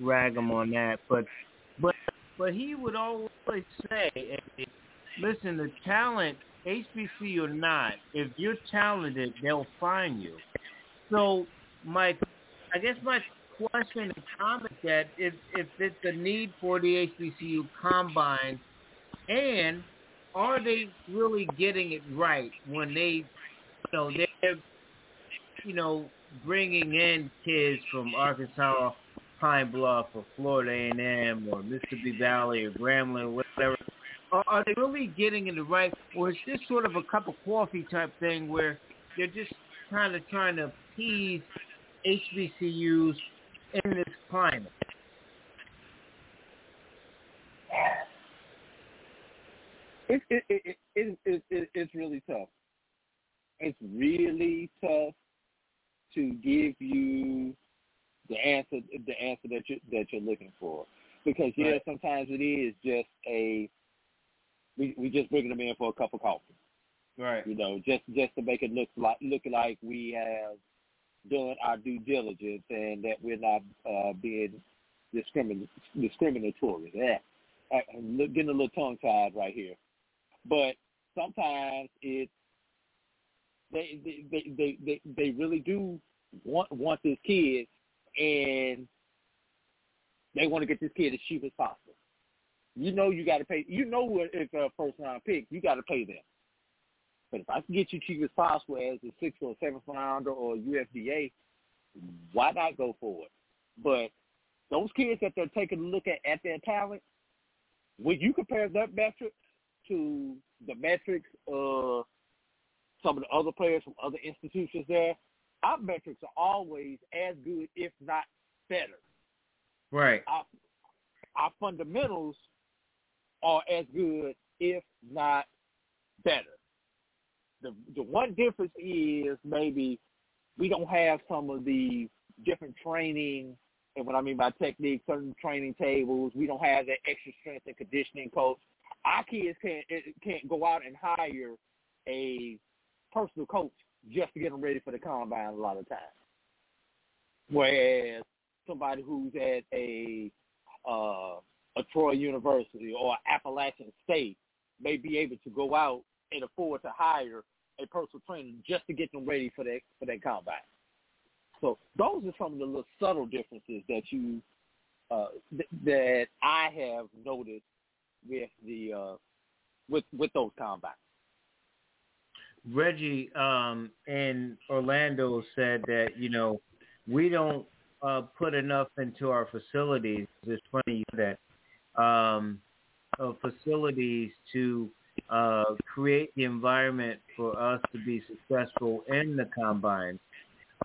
rag him on that. But but but he would always say, listen, the talent, HBC or not, if you're talented, they'll find you. So my, I guess my question and comment that if if it's a need for the HBCU combine, and are they really getting it right when they, you know, they're, you know, bringing in kids from Arkansas, Pine Bluff, or Florida A&M, or Mississippi Valley, or Grambling, or whatever, are, are they really getting in the right, or is this sort of a cup of coffee type thing where they're just kind of trying to appease HBCUs in this climate? It, it, it, it, it, it, it's really tough. It's really tough to give you the answer the answer that you that you're looking for because yeah right. sometimes it is just a we we just bringing them in for a cup of coffee. Right. You know just just to make it look like look like we have done our due diligence and that we're not uh being discrimin- discriminatory. Yeah. I'm getting a little tongue tied right here. But sometimes it's they they they they they really do want want this kid and they want to get this kid as cheap as possible. You know you got to pay. You know if a first round pick, you got to pay them. But if I can get you cheap as possible as a sixth or seventh rounder or UFDA, why not go for it? But those kids that they're taking a look at at their talent, when you compare that metric to the metrics of some of the other players from other institutions there, our metrics are always as good, if not better. Right. Our, our fundamentals are as good, if not better. The the one difference is maybe we don't have some of the different training, and what I mean by technique, certain training tables. We don't have that extra strength and conditioning coach. Our kids can't can't go out and hire a personal coach just to get them ready for the combine a lot of times. Whereas somebody who's at a uh, a Troy University or Appalachian State may be able to go out and afford to hire a personal trainer just to get them ready for that for that combine. So those are some of the little subtle differences that you uh, th- that I have noticed with the uh, with with those combines. Reggie um, in Orlando said that you know we don't uh, put enough into our facilities. It's funny that um, uh, facilities to uh, create the environment for us to be successful in the combine.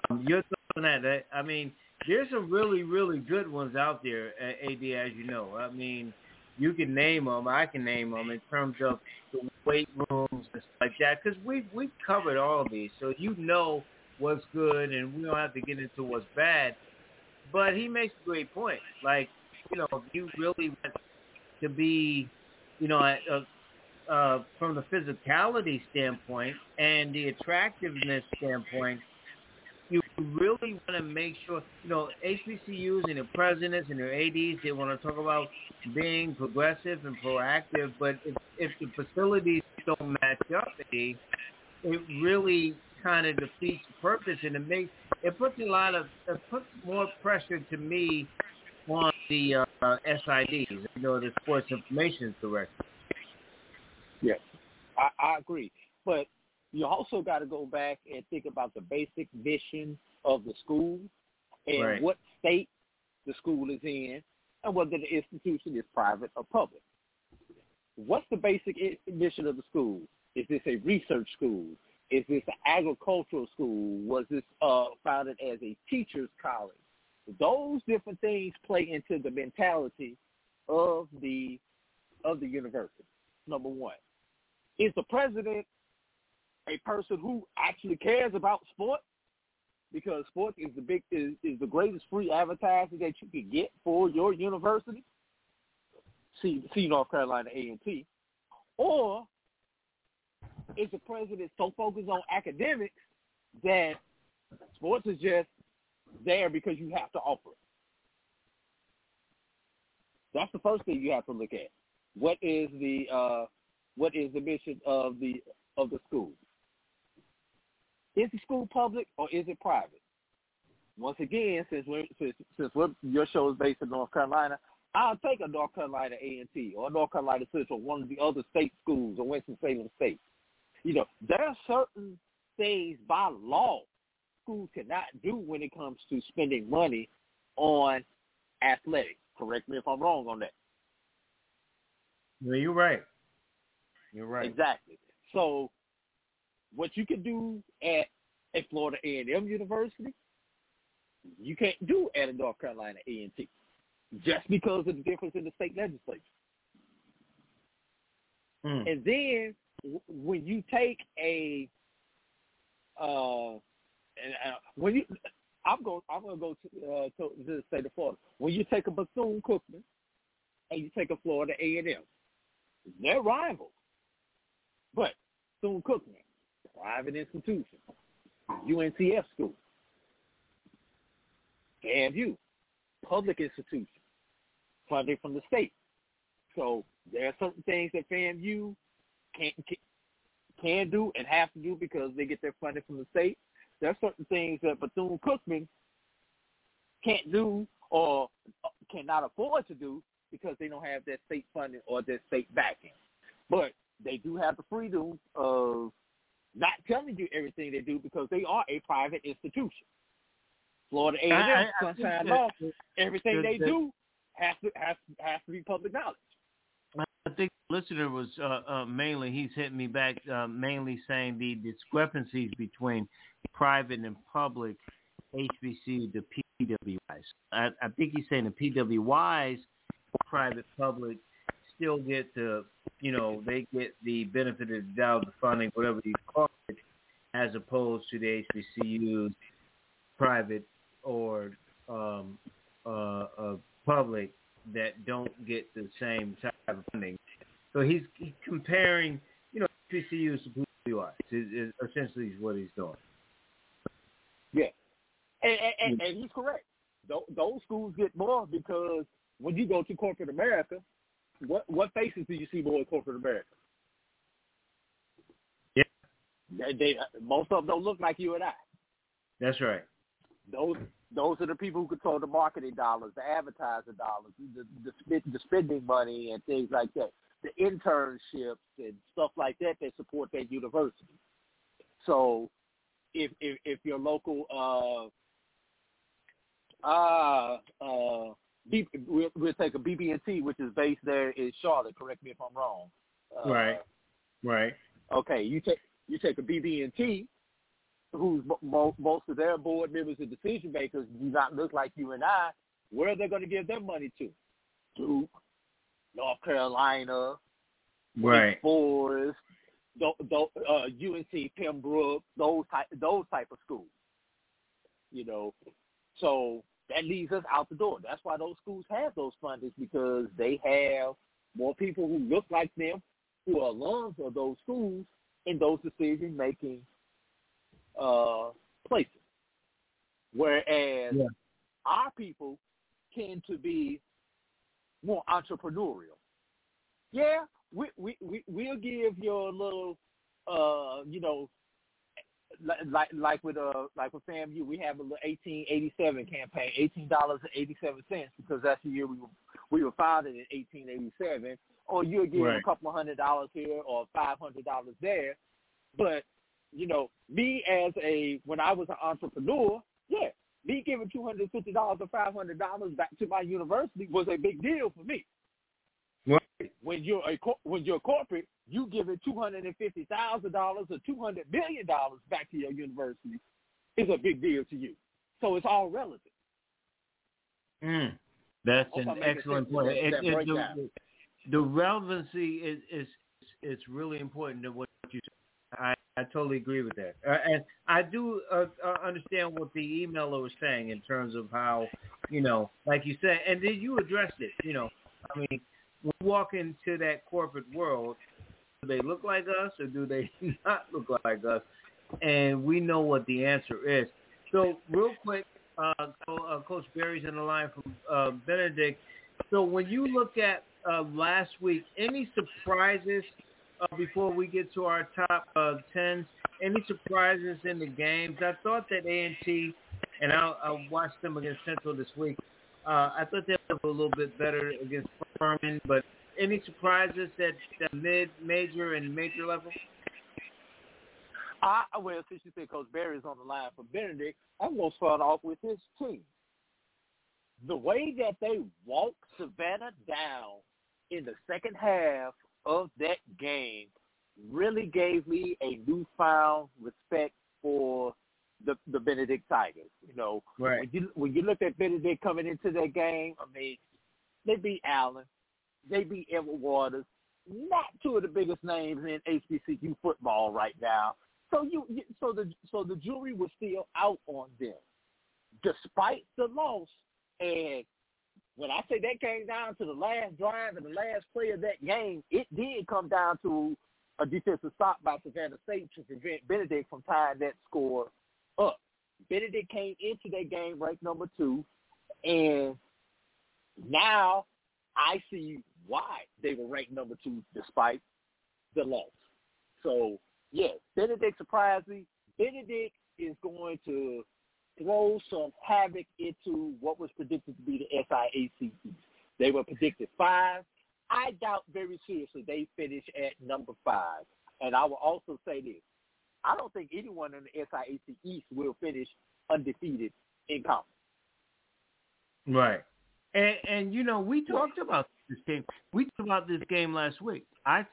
Um, your thoughts on that? I mean, there's some really, really good ones out there, AD, as you know. I mean, you can name them, I can name them in terms of the weight rooms and stuff like that, because we've we've covered all of these, so you know what's good, and we don't have to get into what's bad. But he makes a great point. Like, you know, if you really want to be, you know, uh, uh, from the physicality standpoint and the attractiveness standpoint, you really want to make sure, you know, HBCUs and their presidents and their ADs, they want to talk about being progressive and proactive, but if, if the facilities don't match up, it really kind of defeats the purpose and it makes, it puts a lot of, it puts more pressure to me on the uh, SIDs, you know, the Sports Information Director. Yes, I, I agree. But you also got to go back and think about the basic mission of the school and right. what state the school is in and whether the institution is private or public. What's the basic mission of the school? Is this a research school? Is this an agricultural school? Was this uh, founded as a teacher's college? Those different things play into the mentality of the of the university. Number one, is the president a person who actually cares about sports because sports is the big is, is the greatest free advertising that you can get for your university. See see North Carolina A and T. Or is the president so focused on academics that sports is just there because you have to offer it? That's the first thing you have to look at. What is the uh, what is the mission of the of the school? Is the school public or is it private? Once again, since we're, since, since we're, your show is based in North Carolina, I'll take a North Carolina A&T or North Carolina Central, one of the other state schools or Winston-Salem State. You know, there are certain things by law schools cannot do when it comes to spending money on athletics. Correct me if I'm wrong on that. No, you're right. You're right. Exactly. So, what you can do at a Florida A&M University, you can't do at a North Carolina A&T, just because of the difference in the state legislature. Mm. And then when you take a uh, and uh, when you, I'm going, I'm going to go to, uh, to the state of Florida. When you take a Bethune Cookman and you take a Florida A and M, they're rivals. But Bethune Cookman, private institution, UNCF school, FAMU, public institution, funding from the state. So there are certain things that FAMU can, can can do and have to do because they get their funding from the state. There are certain things that Bethune Cookman can't do or uh, cannot afford to do because they don't have that state funding or that state backing. But they do have the freedom of not telling you everything they do because they are a private institution. Florida A&M, Sunshine Law, everything they do has to has has to be public knowledge. I think the listener was uh, uh, mainly he's hitting me back uh, mainly saying the discrepancies between private and public HBC the PWIs. I, I think he's saying the PWIs, private public, still get the you know they get the benefit of the doubt, the funding, whatever you call it, as opposed to the HBCUs, private or um, uh, uh, public that don't get the same type of funding. So he's, he's comparing, you know, PCUs to PWIs. Is, is essentially is what he's doing. Yeah, and, and, and hmm. he's correct. Those schools get more because when you go to corporate America, what what faces do you see more in corporate America? Yeah, they, they most of them don't look like you and I. That's right. Those those are the people who control the marketing dollars, the advertising dollars, the the, the spending money and things like that, the internships and stuff like that that support that university. So, if if, if your local uh uh uh B, we'll, we'll take a BB&T, which is based there in Charlotte. Correct me if I'm wrong. Uh, right. Right. Okay, you take you take a BB&T, who's most of their board members and decision makers do not look like you and I. Where are they going to give their money to? Duke, North Carolina, right. Forest, uh, UNC Pembroke, those type those type of schools. You know, so that leaves us out the door. That's why those schools have those fundings because they have more people who look like them, who are alums of those schools in those decision making uh, places. Whereas yeah. our people tend to be more entrepreneurial. Yeah, we we we we'll give your little uh, you know like like with uh like with FAMU, we have a little eighteen eighty seven campaign, eighteen dollars and eighty seven cents because that's the year we were we were founded in eighteen eighty seven. Or you'll give right. a couple of hundred dollars here or five hundred dollars there. But, you know, me as a when I was an entrepreneur, yeah, me giving two hundred fifty dollars or five hundred dollars back to my university was a big deal for me. Right. When you're a when you're a corporate, you giving two hundred and fifty thousand dollars or two hundred million dollars back to your university is a big deal to you. So it's all relative. Mm. That's an excellent point. that- It- it- the, the relevancy is is is really important to what you said. I, I totally agree with that, uh, and I do uh, uh, understand what the emailer was saying in terms of how you know, like you said, and then you addressed it. You know, I mean, we walk into that corporate world. Do they look like us, or do they not look like us? And we know what the answer is. So, real quick, uh, uh, Coach Barry's in the line from uh, Benedict. So, when you look at last week, any surprises uh, before we get to our top uh, tens? Any surprises in the games? I thought that A&T, and I'll, I'll watch them against Central this week. Uh, I thought they were a little bit better against Furman, but any surprises at the mid, major, and major level? I well, since you said Coach Berry's on the line for Benedict, I'm gonna start off with his team. The way that they walked Savannah down in the second half of that game really gave me a newfound respect for the the Benedict Tigers. You know, right. when you when you look at Benedict coming into that game, I mean, they beat Allen, they beat Edward Waters, not two of the biggest names in HBCU football right now. So you, so the so the jury was still out on them, despite the loss. And when I say that came down to the last drive and the last play of that game, it did come down to a defensive stop by Savannah State to prevent Benedict from tying that score up. Benedict came into that game ranked number two, and now I see why they were ranked number two despite the loss. So, yes, Benedict surprised me. Benedict is going to throw some havoc into what was predicted to be the SIAC East. They were predicted five. I doubt very seriously they finish at number five. And I will also say this. I don't think anyone in the SIAC East will finish undefeated in conference. Right. And, and you know, we talked about this game. We talked about this game last week. I,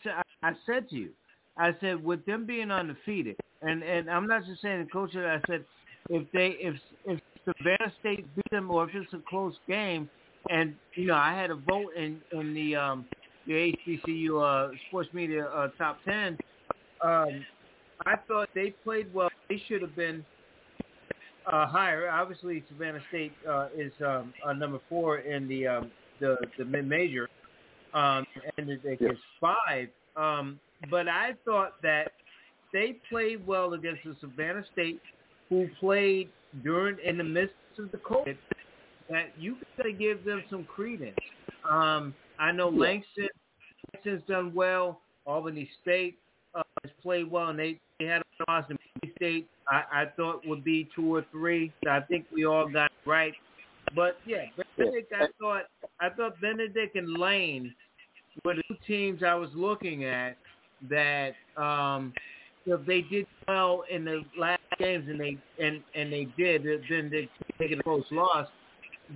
I said to you, I said with them being undefeated, and and I'm not just saying the coach. I said if they if if Savannah State beat them or if it's a close game, and you know I had a vote in in the um the HBCU uh, sports media uh, top ten. Um, I thought they played well. They should have been uh, higher. Obviously, Savannah State uh, is um, uh, number four in the um, the the mid major, um, and it, it gets five. Um, but I thought that they played well against the Savannah State, who played during in the midst of the COVID. That you got to give them some credence. Um, I know Langston, Langston's done well. Albany State uh, has played well, and they, they had a loss in State. I, I thought would be two or three. So I think we all got it right. But yeah, Benedict, I thought I thought Benedict and Lane were the two teams I was looking at that um they did well in the last games and they and and they did, then they taking a close loss.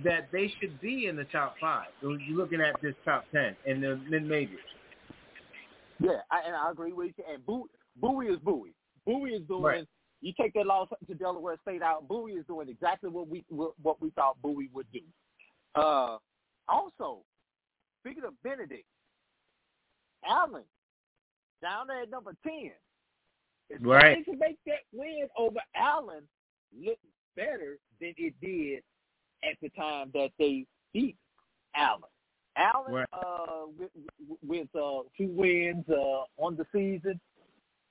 That they should be in the top five. You're looking at this top ten in the mid majors. Yeah, I, and I agree with you. And Bowie is Bowie. Bowie is doing. Right. You take that loss to Delaware State out. Bowie is doing exactly what we what we thought Bowie would do. Uh, also, speaking of Benedict, Allen down there at number ten. If right. They can make that win over Allen look better than it did at the time that they beat Allen. Allen right. uh, with, with uh, two wins uh, on the season.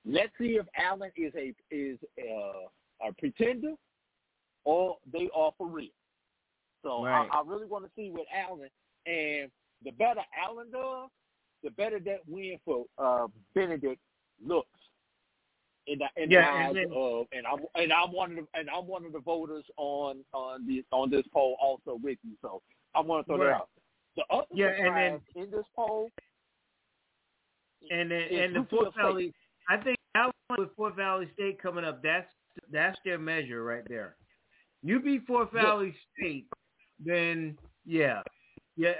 Let's see if Allen is a is uh, a pretender or they are for real. So right. I, I really want to see what Allen and the better Allen does, the better that win for uh, Benedict looks in the in yeah, the eyes of and I'm and I'm one of the and I'm one of the voters on on the on this poll also with you. So I want to throw right. that out. The other yeah, and then, in this poll and then, and the Fort Valley, I think Allen with Fort Valley State coming up, that's that's their measure right there. You beat Fort Valley yeah. State, then yeah, yeah,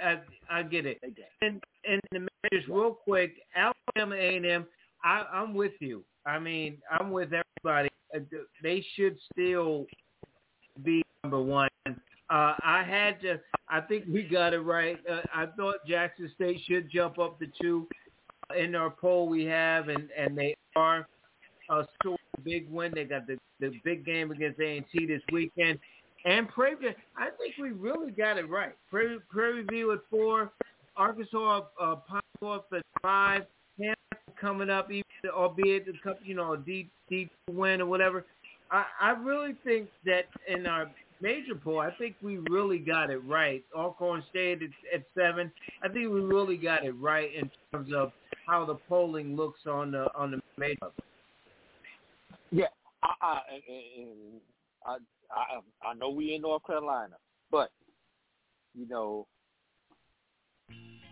I I get it. And and the measures real quick, Alabama A and M, I'm with you. I mean, I'm with everybody. They should still be number one. Uh, I had to. I think we got it right. Uh, I thought Jackson State should jump up to two in our poll we have, and and they are. Uh, a big win. They got the the big game against A and T this weekend, and Prairie. I think we really got it right. Prairie, Prairie View at four, Arkansas uh, Pine at five, coming up, even albeit couple, you know, a D D win or whatever. I I really think that in our major poll, I think we really got it right. Alcorn State at, at seven. I think we really got it right in terms of how the polling looks on the on the major. Yeah, I I, I I I know we in North Carolina, but you know,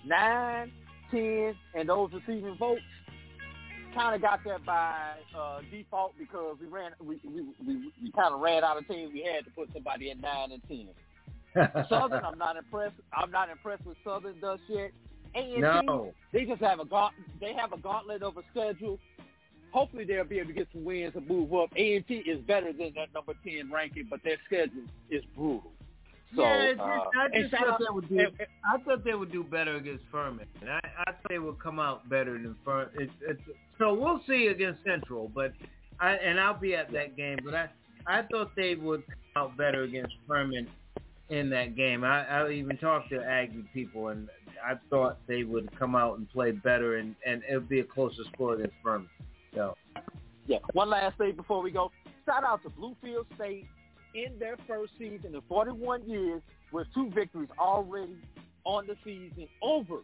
nine, ten, and those receiving votes kind of got that by uh, default because we ran we we, we, we kind of ran out of teams. We had to put somebody at nine and ten. Southern, I'm not impressed. I'm not impressed with Southern thus yet. A&T, no. they just have a gaunt, they have a gauntlet of a schedule. Hopefully they'll be able to get some wins and move up. A&T is better than that number ten ranking, but their schedule is brutal. So, yeah, just, uh, I just thought they would do. I thought they would do better against Furman. I, I thought they would come out better than Furman. It's, it's, so we'll see against Central, but I and I'll be at that game. But I I thought they would come out better against Furman in that game. I, I even talked to Aggie people, and I thought they would come out and play better, and and it would be a closer score against Furman. So yeah. One last thing before we go. Shout out to Bluefield State in their first season in 41 years with two victories already on the season over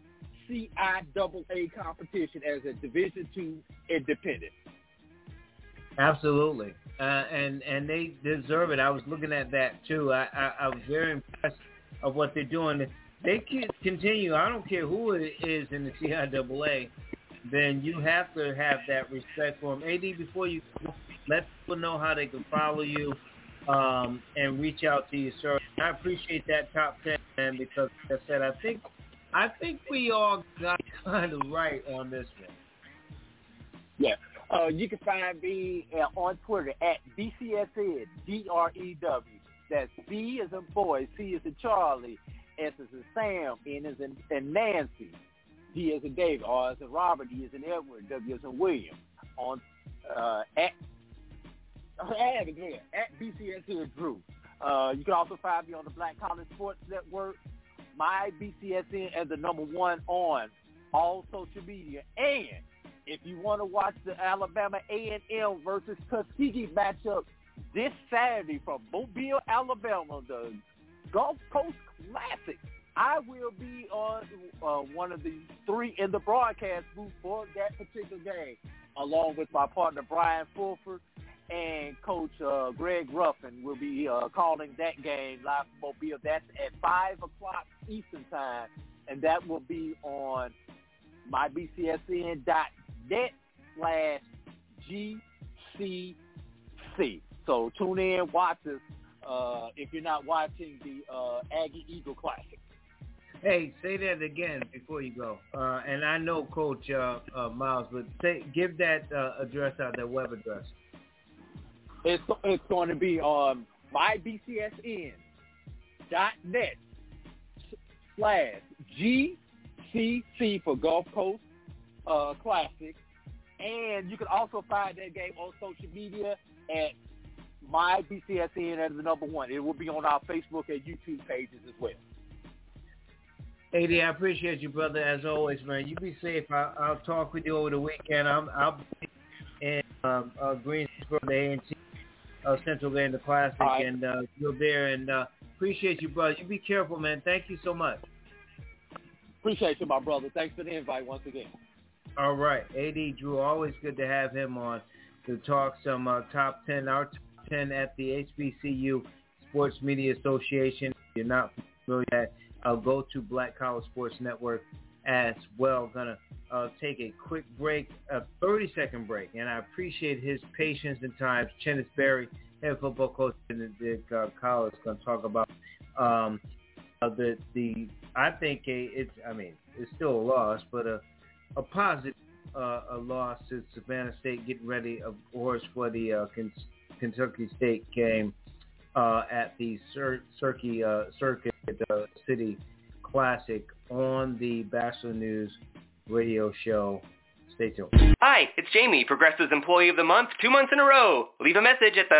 CIAA competition as a Division two independent. Absolutely, uh, and and they deserve it. I was looking at that too. I, I, I was very impressed of what they're doing. They can continue. I don't care who it is in the CIAA. Then you have to have that respect for them. AD, before you let people know how they can follow you um, and reach out to you, sir. I appreciate that top ten, man, because like I said, I think I think we all got kind of right on this one. Yeah. Uh, you can find me uh, on Twitter at BCSN, D-R-E-W. That's B as in boy, C as in Charlie, S as in Sam, N as in, in Nancy, D as in David, R as in Robert, D as in Edward, W as in William. On uh, at Again at BCSN Drew. Uh, you can also find me on the Black College Sports Network, my BCSN as the number one on all social media. And if you want to watch the Alabama A&M versus Tuskegee matchup this Saturday from Mobile, Alabama, the Gulf Coast Classic, I will be on uh, one of the three in the broadcast booth for that particular game, along with my partner Brian Fulford and Coach uh, Greg Ruffin will be uh, calling that game live from Mobile. That's at 5 o'clock Eastern Time, and that will be on mybcsn.net slash GCC. So tune in, watch us uh, if you're not watching the uh, Aggie Eagle Classic. Hey, say that again before you go. Uh, and I know Coach uh, Miles, but say, give that address out, that web address. It's it's going to be on mybcsn.net slash GCC for Gulf Coast uh, Classic. And you can also find that game on social media at my BCSN as the number one. It will be on our Facebook and YouTube pages as well. AD, I appreciate you, brother, as always, man. You be safe. I, will talk with you over the weekend. I'm, I'll be in um, uh, Greensboro, the A&T uh, Central game, the Classic, right. and uh, you're there. And uh, appreciate you, brother. You be careful, man. Thank you so much. Appreciate you, my brother. Thanks for the invite once again. All right, AD Drew. Always good to have him on to talk some uh, top ten, our top ten at the HBCU Sports Media Association. If you're not familiar, that I'll go to Black College Sports Network as well. Gonna uh, take a quick break, a 30 second break, and I appreciate his patience and time. Chennis Berry, head football coach in the uh, college, to talk about um, uh, the the. I think a, it's. I mean, it's still a loss, but a a positive uh, a loss to Savannah State, getting ready, of course, for the uh, Kentucky State game uh, at the Cir- Circuit uh, Circuit uh, City Classic on the Batchelor News radio show. Stay tuned. Hi, it's Jamie, Progressive's Employee of the Month, two months in a row. Leave a message at the...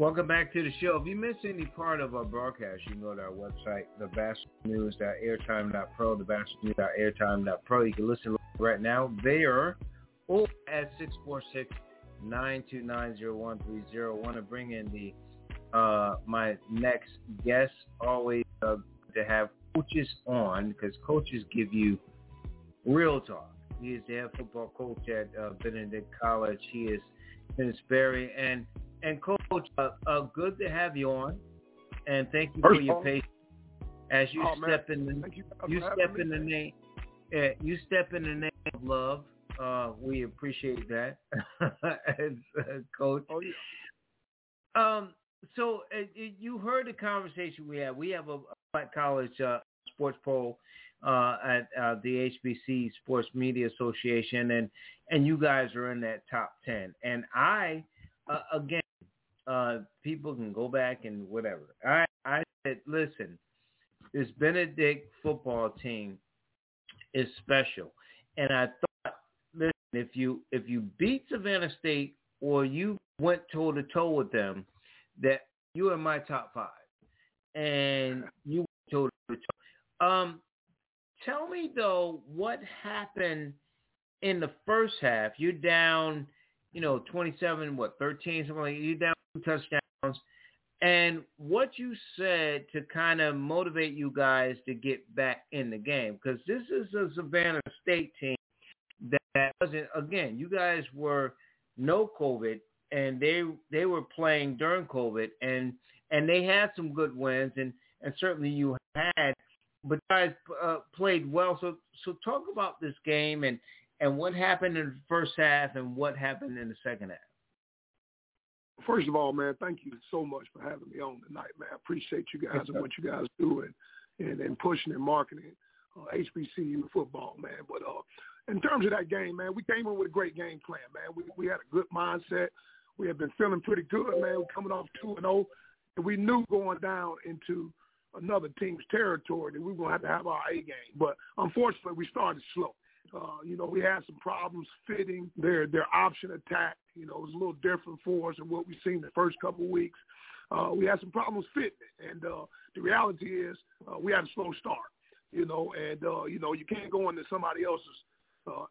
Welcome back to the show. If you missed any part of our broadcast, you can go to our website, thebatchelornews.airtime.pro, thebatchelornews.airtime.pro. You can listen right now there or at 646-929-0130. Want to bring in the uh, my next guest. Always uh, to have coaches on because coaches give you real talk. He is the head football coach at uh, Benedict College. He is Chennis Berry. And, and coach, uh, uh, good to have you on. And thank you First for your all, patience as you oh, step man. in the you, you step in the name uh, you step in the name of love. Uh, we appreciate that, as uh, coach. Oh yeah. Um. So uh, you heard the conversation we had. We have a, a Black College uh, sports poll uh, at uh, the HBC Sports Media Association, and and you guys are in that top ten. And I, uh, again, uh, people can go back and whatever. I I said, listen, this Benedict football team is special, and I thought, listen, if you if you beat Savannah State or you went toe to toe with them, that you are my top five, and you toe to toe. Um, tell me though, what happened in the first half? You're down, you know, 27, what, 13, something like. You down two touchdowns, and what you said to kind of motivate you guys to get back in the game because this is a Savannah State team that wasn't. Again, you guys were no COVID and they they were playing during COVID, and and they had some good wins, and and certainly you had, but guys uh, played well. So so talk about this game and and what happened in the first half and what happened in the second half. First of all, man, thank you so much for having me on tonight, man. I appreciate you guys and what you guys do and and, and pushing and marketing uh, HBCU football, man. But uh, in terms of that game, man, we came in with a great game plan, man. We we had a good mindset. We have been feeling pretty good, man. We're coming off two and zero, and we knew going down into another team's territory that we were going to have to have our A game. But unfortunately, we started slow. Uh, you know, we had some problems fitting their their option attack. You know, it was a little different for us than what we've seen the first couple of weeks. Uh, we had some problems fitting it, and uh, the reality is uh, we had a slow start. You know, and uh, you know you can't go into somebody else's uh,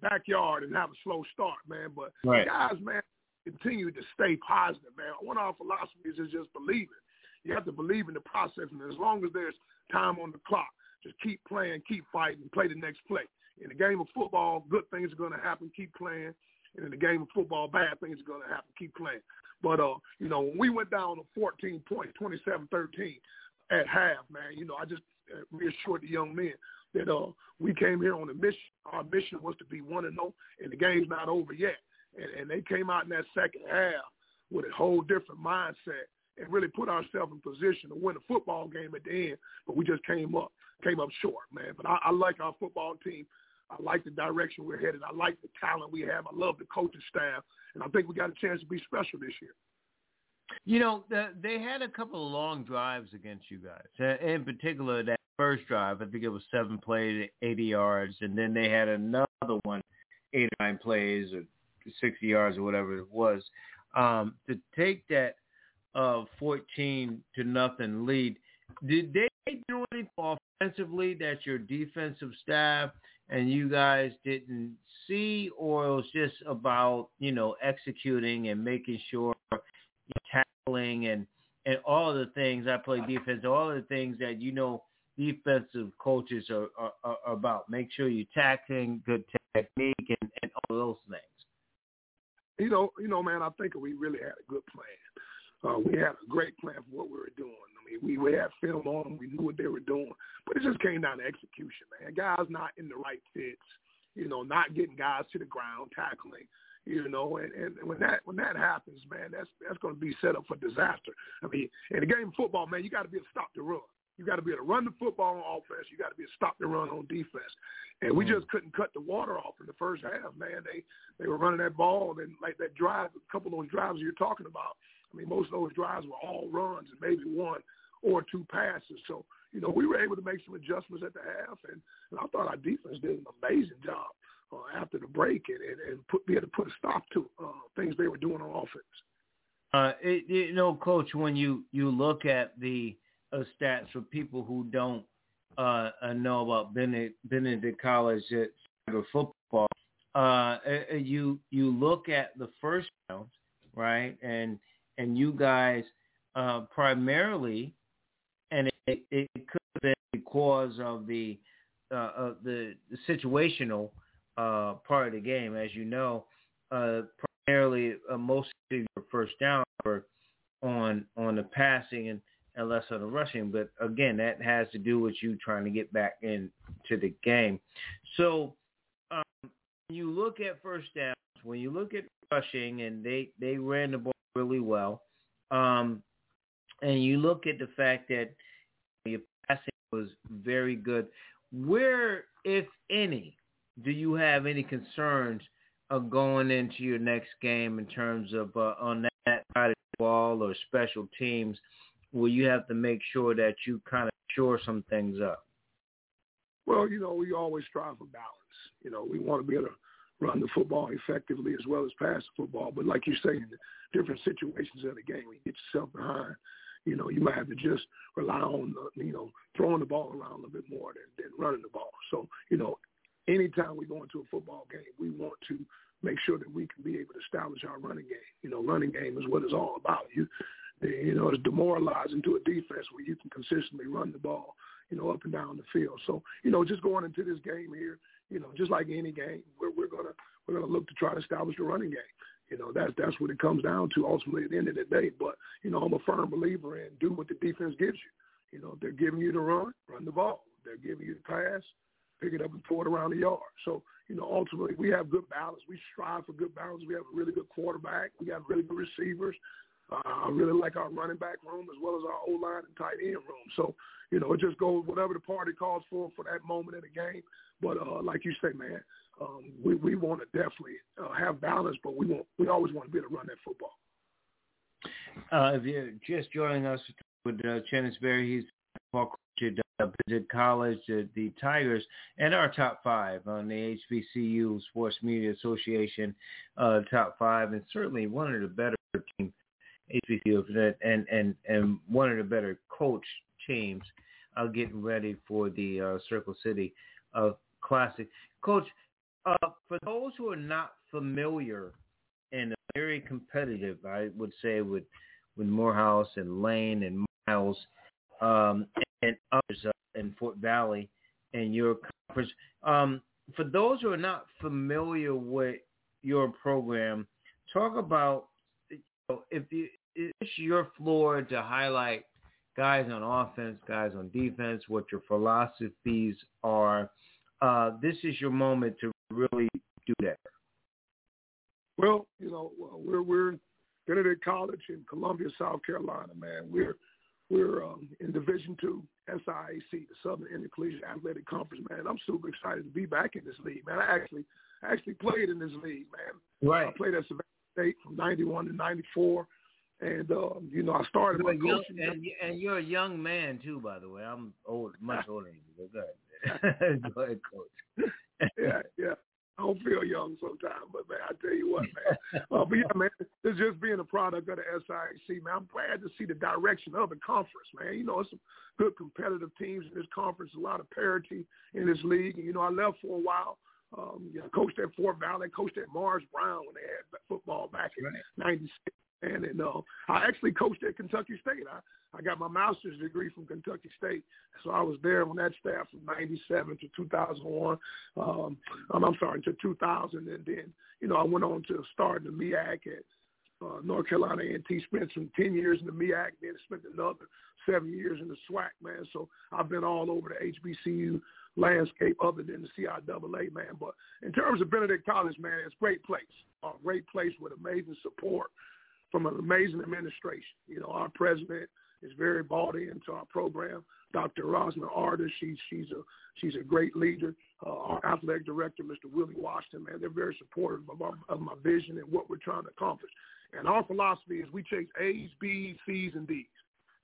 backyard and have a slow start, man. But right. guys, man, continue to stay positive, man. One of our philosophies is just believing. You have to believe in the process, and as long as there's time on the clock, just keep playing, keep fighting, play the next play. In the game of football, good things are going to happen. Keep playing. And in the game of football, bad things are going to happen. Keep playing. But, uh, you know, when we went down to 14 points, 27-13 at half, man, you know, I just uh, reassured the young men that uh, we came here on a mission. Our mission was to be 1 and 0, and the game's not over yet. And, and they came out in that second half with a whole different mindset and really put ourselves in position to win a football game at the end. But we just came up came up short, man. But I, I like our football team. I like the direction we're headed. I like the talent we have. I love the coaching staff, and I think we got a chance to be special this year. You know, the, they had a couple of long drives against you guys. In particular, that first drive, I think it was seven plays, 80 yards, and then they had another one, eight or nine plays or 60 yards or whatever it was. Um, to take that uh, 14 to nothing lead, did they do anything offensively that your defensive staff and you guys didn't see, or it was just about you know executing and making sure tackling and and all the things I play defense, all the things that you know defensive coaches are, are, are about. Make sure you're tackling, good technique, and, and all those things. You know, you know, man, I think we really had a good plan. Uh, we had a great plan for what we were doing I mean, we, we had film on them. We knew what they were doing. But it just came down to execution, man. Guys not in the right fits, you know, not getting guys to the ground, tackling, you know, and, and when that when that happens, man, that's that's going to be set up for disaster. I mean, in the game of football, man, you got to be able to stop the run. You got to be able to run the football on offense. You got to be able to stop the run on defense. And we just couldn't cut the water off in the first half, man. They they were running that ball and like that drive, a couple of those drives you're talking about. I mean, most of those drives were all runs and maybe one or two passes. So, you know, we were able to make some adjustments at the half, and, and I thought our defense did an amazing job uh, after the break and, and, and put, be able to put a stop to uh, things they were doing on offense. Uh, it, you know, Coach, when you, you look at the uh, stats for people who don't uh, uh, know about Benedict, Benedict College at football, uh, you you look at the first round, right, and and you guys uh, primarily, and it, it could have been because of the uh, of the, situational uh, part of the game, as you know, uh, primarily uh, most of your first down were on on the passing and, and less on the rushing. But again, that has to do with you trying to get back into the game. So um, when you look at first downs, when you look at rushing, and they they ran the ball really well, um, and you look at the fact that your passing was very good. Where, if any, do you have any concerns of going into your next game in terms of uh, on that side of the ball or special teams, where you have to make sure that you kind of shore some things up? Well, you know, we always strive for balance. You know, we want to be able to run the football effectively as well as pass the football. But like you say, in different situations of the game, when you get yourself behind. You know, you might have to just rely on, the, you know, throwing the ball around a little bit more than, than running the ball. So, you know, anytime we go into a football game, we want to make sure that we can be able to establish our running game. You know, running game is what it's all about. You, you know, it's demoralizing to a defense where you can consistently run the ball, you know, up and down the field. So, you know, just going into this game here, you know, just like any game, we're we're gonna we're gonna look to try to establish the running game. You know, that's that's what it comes down to ultimately at the end of the day. But, you know, I'm a firm believer in do what the defense gives you. You know, if they're giving you the run, run the ball. If they're giving you the pass, pick it up and throw it around the yard. So, you know, ultimately we have good balance. We strive for good balance. We have a really good quarterback. We have really good receivers. Uh, I really like our running back room as well as our O line and tight end room. So, you know, it just goes whatever the party calls for for that moment in the game. But uh, like you say, man, um, we we want to definitely uh, have balance, but we want we always want to be able to run that football. Uh, if you're just joining us with uh, Chennis Berry, he's coach at uh, College, uh, the Tigers, and our top five on the HBCU Sports Media Association uh, top five, and certainly one of the better team HBCU and and and one of the better coach teams uh, getting ready for the uh, Circle City Classic. Coach, uh, for those who are not familiar and very competitive, I would say with with Morehouse and Lane and Miles um, and others uh, in Fort Valley and your conference. Um, for those who are not familiar with your program, talk about you know, if you, it's your floor to highlight guys on offense, guys on defense, what your philosophies are. Uh, this is your moment to really do that. Well, you know, we're we're Benedict College in Columbia, South Carolina, man. We're we're um, in Division Two, SIAC, the Southern Intercollegiate Athletic Conference, man. I'm super excited to be back in this league, man. I actually I actually played in this league, man. Right. I played at Savannah State from '91 to '94. And um, you know, I started you're my young, coaching. And, and, you're a young man too, by the way. I'm old, much older than you. Go ahead, go ahead, coach. yeah, yeah. I don't feel young sometimes, but man, I tell you what, man. uh, but yeah, man, it's just being a product of the SIAC, man. I'm glad to see the direction of the conference, man. You know, it's some good competitive teams in this conference, a lot of parity in this league. And, you know, I left for a while. Um, you know, coached at Fort Valley, coached at Morris Brown when they had football back in '96. And, and uh, I actually coached at Kentucky State. I, I got my master's degree from Kentucky State. So I was there on that staff from 97 to 2001. Um, I'm sorry, to 2000. And then, you know, I went on to start the MEAC at uh, North Carolina A&T, spent some 10 years in the MEAC, then spent another seven years in the SWAC, man. So I've been all over the HBCU landscape other than the CIAA, man. But in terms of Benedict College, man, it's a great place, a great place with amazing support from an amazing administration. You know, our president is very bought into our program. Dr. Roslyn Artis, she's she's a she's a great leader. Uh, our athletic director, Mr. Willie Washington, man, they're very supportive of, our, of my vision and what we're trying to accomplish. And our philosophy is we chase A's, B's, C's, and D's.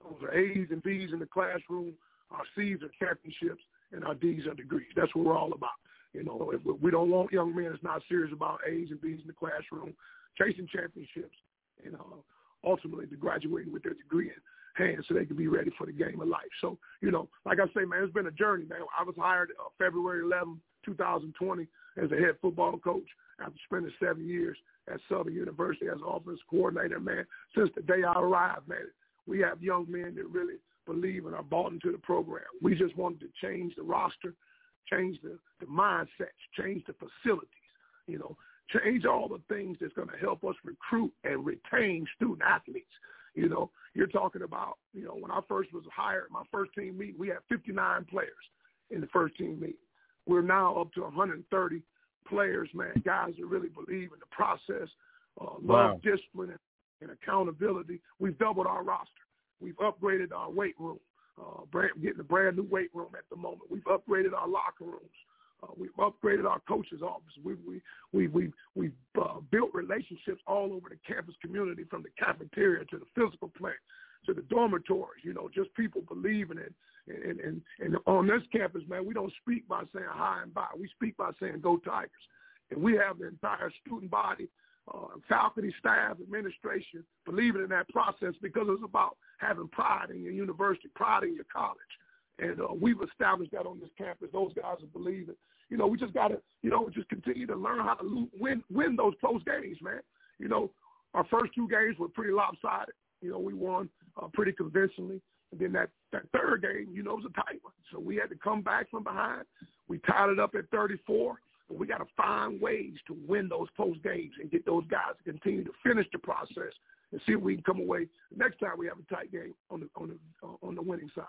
Those are A's and B's in the classroom. Our C's are championships, and our D's are degrees. That's what we're all about. You know, if we don't want young men that's not serious about A's and B's in the classroom, chasing championships, and uh, ultimately to graduating with their degree in hand so they can be ready for the game of life. So, you know, like I say, man, it's been a journey, man. I was hired uh, February 11, 2020 as a head football coach after spending seven years at Southern University as offense coordinator, man. Since the day I arrived, man, we have young men that really believe and are bought into the program. We just wanted to change the roster, change the, the mindsets, change the facilities, you know, change all the things that's going to help us recruit and retain student athletes. You know, you're talking about, you know, when I first was hired, my first team meet, we had 59 players in the first team meet. We're now up to 130 players, man, guys that really believe in the process, uh, love Wow. discipline and, and accountability. We've doubled our roster. We've upgraded our weight room. Uh, brand, getting a brand new weight room at the moment. We've upgraded our locker rooms. Uh, we've upgraded our coaches' office. We we we we we've uh, built relationships all over the campus community, from the cafeteria to the physical plant to the dormitories. You know, just people believing it. And and and on this campus, man, we don't speak by saying hi and bye. We speak by saying go Tigers. And we have the entire student body, uh, faculty, staff, administration believing in that process because it's about having pride in your university, pride in your college. And uh, we've established that on this campus. Those guys are believing. You know, we just got to, you know, just continue to learn how to win win those close games, man. You know, our first two games were pretty lopsided. You know, we won uh, pretty convincingly. And then that, that third game, you know, was a tight one. So we had to come back from behind. We tied it up at 34. But we got to find ways to win those close games and get those guys to continue to finish the process and see if we can come away next time we have a tight game on the on the uh, on the winning side.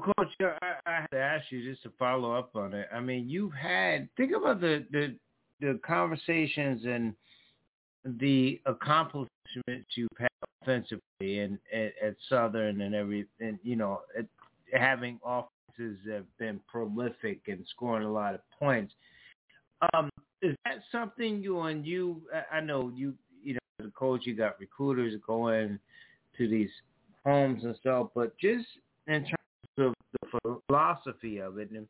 Coach, I, I to ask you just to follow up on it. I mean, you've had think about the the, the conversations and the accomplishments you've had offensively and at, at Southern and every and you know at, having offenses that have been prolific and scoring a lot of points. Um, is that something you and you? I know you. You know, a coach, you got recruiters going to these homes and stuff, but just in terms the philosophy of it and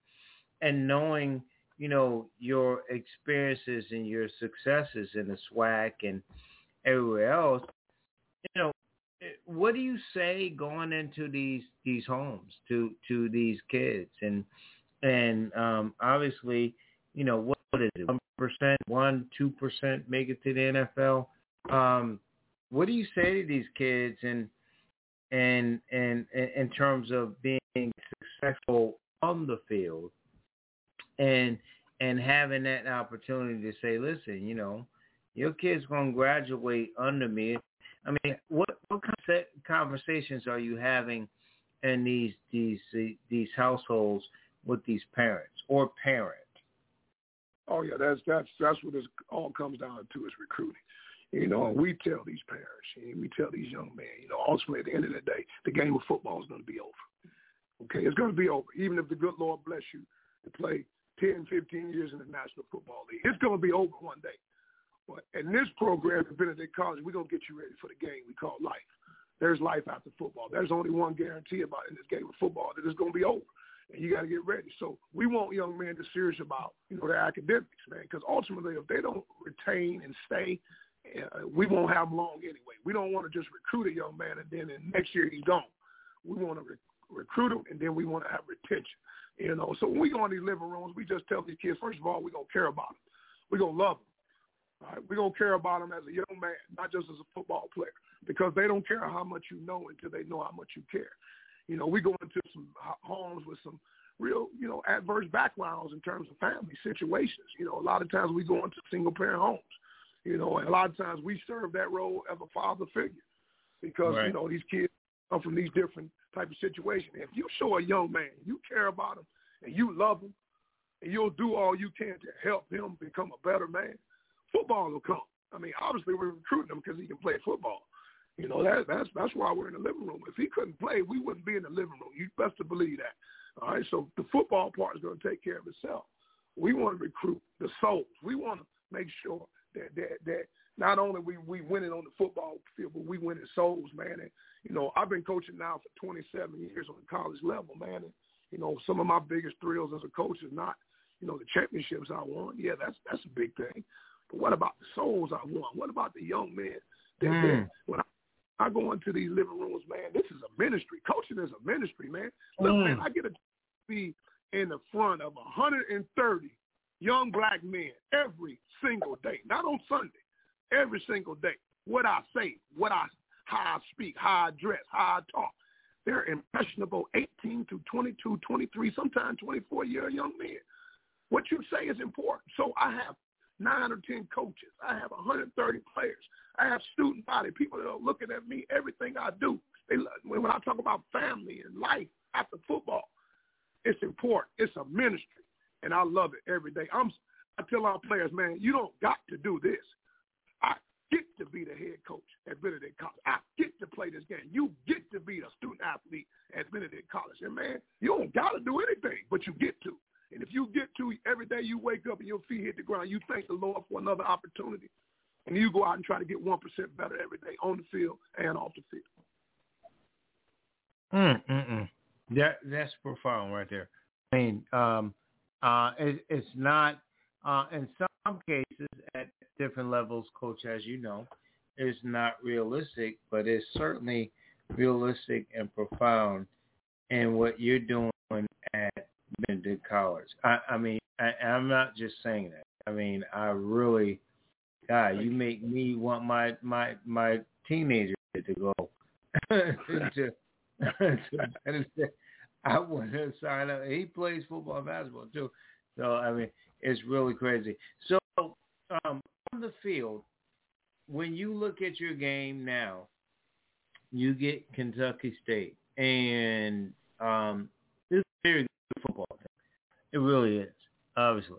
and knowing you know your experiences and your successes in the SWAC and everywhere else, you know, what do you say going into these these homes to to these kids? And and um obviously you know what, is it one percent one two percent make it to the NFL um what do you say to these kids? And and and in terms of being successful on the field and and having that opportunity to say listen you know your kid's to graduate under me I mean, what what kind of conversations are you having in these these these households with these parents or parents? Oh yeah, that's that's that's what it all comes down to is recruiting. You know, and we tell these parents, and we tell these young men, you know, ultimately at the end of the day, the game of football is going to be over. Okay, it's going to be over. Even if the good Lord bless you to play 10, 15 years in the National Football League, it's going to be over one day. But in this program at Benedict College, we're going to get you ready for the game we call life. There's life after football. There's only one guarantee about in this game of football that it's going to be over. And you got to get ready. So we want young men to serious about, you know, their academics, man, because ultimately if they don't retain and stay, Uh, we won't have long anyway. We don't want to just recruit a young man and then in next year he's gone. We want to re- recruit him and then we want to have retention. You know, so when we go in these living rooms, we just tell these kids, first of all, we're going to care about them. We're going to love them. Right, we're going to care about them as a young man, not just as a football player, because they don't care how much you know until they know how much you care. You know, we go into some homes with some real, you know, adverse backgrounds in terms of family situations. You know, a lot of times we go into single parent homes, you know, and a lot of times we serve that role as a father figure because, Right. you know, these kids come from these different type of situations. If you show a young man, you care about him and you love him and you'll do all you can to help him become a better man, football will come. I mean, obviously we're recruiting him because he can play football. You know, that, that's that's why we're in the living room. If he couldn't play, we wouldn't be in the living room. You best to believe that. All right, so the football part is going to take care of itself. We want to recruit the souls. We want to make sure that that that not only we we winning on the football field, but we winning souls, man. And you know, I've been coaching now for 27 years on the college level, man. And you know, some of my biggest thrills as a coach is not, you know, the championships I won. Yeah, that's that's a big thing. But what about the souls I won? What about the young men that, Mm. that when I, I go into these living rooms, man, this is a ministry. Coaching is a ministry, man. Look, Mm. man, I get to be in the front of 130 young black men every single day, not on Sunday, every single day. What I say, what I, how I speak, how I dress, how I talk. They're impressionable 18 to 22, 23, sometimes 24 year young men. What you say is important. So I have nine or 10 coaches. I have 130 players. I have student body, people that are looking at me, everything I do. They, when I talk about family and life after football, it's important. It's a ministry, and I love it every day. I'm, I tell our players, man, you don't got to do this. I get to be the head coach at Benedict College. I get to play this game. You get to be a student athlete at Benedict College. And, man, you don't got to do anything, but you get to. And if you get to every day you wake up and your feet hit the ground, you thank the Lord for another opportunity. And you go out and try to get 1% better every day on the field and off the field. Mm, mm, mm. That, that's profound right there. I mean, um, uh, it, it's not, uh, in some cases at different levels, Coach, as you know, is not realistic, but it's certainly realistic and profound in what you're doing at Benedict College. I, I mean, I, I'm not just saying that. I mean, I really, God, you make me want my my my teenager to go to, to I want to sign up. He plays football and basketball too, so I mean, it's really crazy. So um, on the field, when you look at your game now, you get Kentucky State, and um, this is a very good football team. It really is, obviously.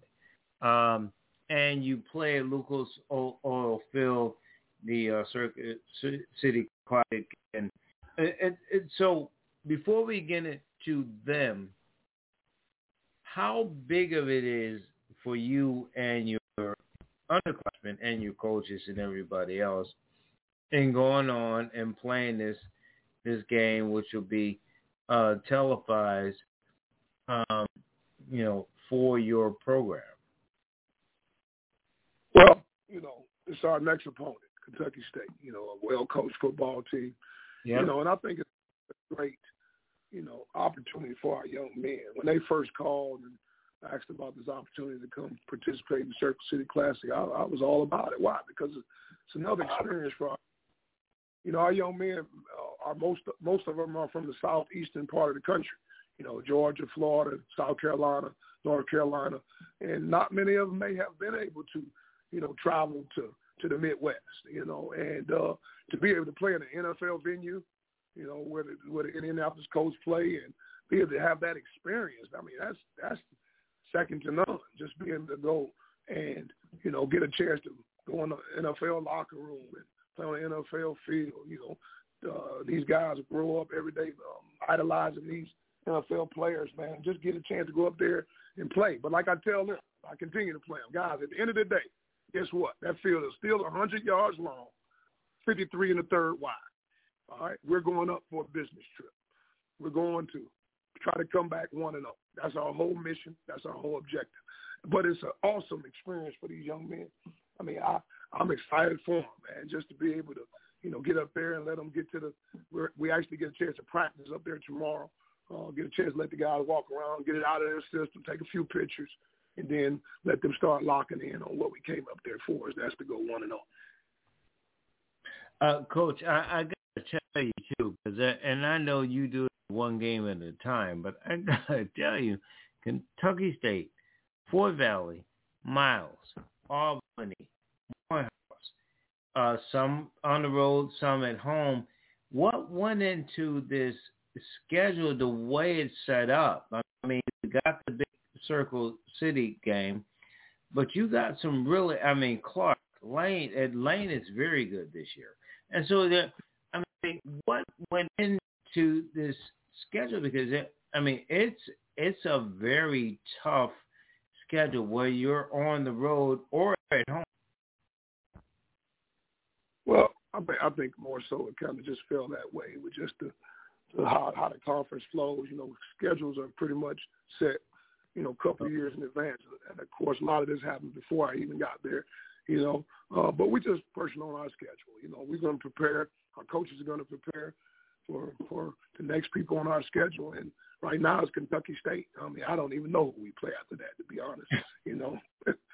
Um, and you play Lucas Oil Field, the uh, Circuit City Classic, and, and, and so before we get into them, how big of it is for you and your underclassmen and your coaches and everybody else in going on and playing this this game, which will be uh, televised, um, you know, for your program? Well, you know, it's our next opponent, Kentucky State. You know, a well-coached football team. Yep. You know, and I think it's great, you know, opportunity for our young men. When they first called and asked about this opportunity to come participate in Circle City Classic, I, I was all about it. Why? Because it's another experience for our, you know, our young men. Uh, are most most of them are from the southeastern part of the country. You know, Georgia, Florida, South Carolina, North Carolina, and not many of them may have been able to, you know, travel to to the Midwest. You know, and uh, to be able to play in an NFL venue, you know, where the where the Indianapolis Colts play and be able to have that experience. I mean, that's that's second to none. Just being able to go and you know get a chance to go in the NFL locker room and play on the NFL field. You know, uh, these guys grow up every day um, idolizing these NFL players. Man, just get a chance to go up there and play. But like I tell them, I continue to play them, guys. At the end of the day, guess what? That field is still 100 yards long, 53 in the third wide. All right, we're going up for a business trip. We're going to try to come back one and up. That's our whole mission. That's our whole objective. But it's an awesome experience for these young men. I mean, I I'm excited for them, man, just to be able to, you know, get up there and let them get to the. We're, we actually get a chance to practice up there tomorrow. Uh, get a chance to let the guys walk around, get it out of their system, take a few pictures, and then let them start locking in on what we came up there for. Is that's to go one and all. Uh, Coach, I, I tell you too, because and I know you do it one game at a time, but I got to tell you, Kentucky State, Fort Valley, Miles, Albany, Morehouse, uh, some on the road, some at home. What went into this schedule the way it's set up? I mean, you got the big Circle City game, but you got some really, I mean, Clark, Lane, and Lane is very good this year. And so there, Mean, what went into this schedule? Because it, I mean, it's it's a very tough schedule where you're on the road or at home. Well, I, I think more so it kind of just fell that way with just the, the how, how the conference flows. You know, schedules are pretty much set you know, a couple of years in advance. And of course, a lot of this happened before I even got there, you know. Uh, but we just pushing on our schedule. You know, we're going to prepare. Our coaches are going to prepare for for the next people on our schedule. And right now it's Kentucky State. I mean, I don't even know who we play after that. To be honest, you know,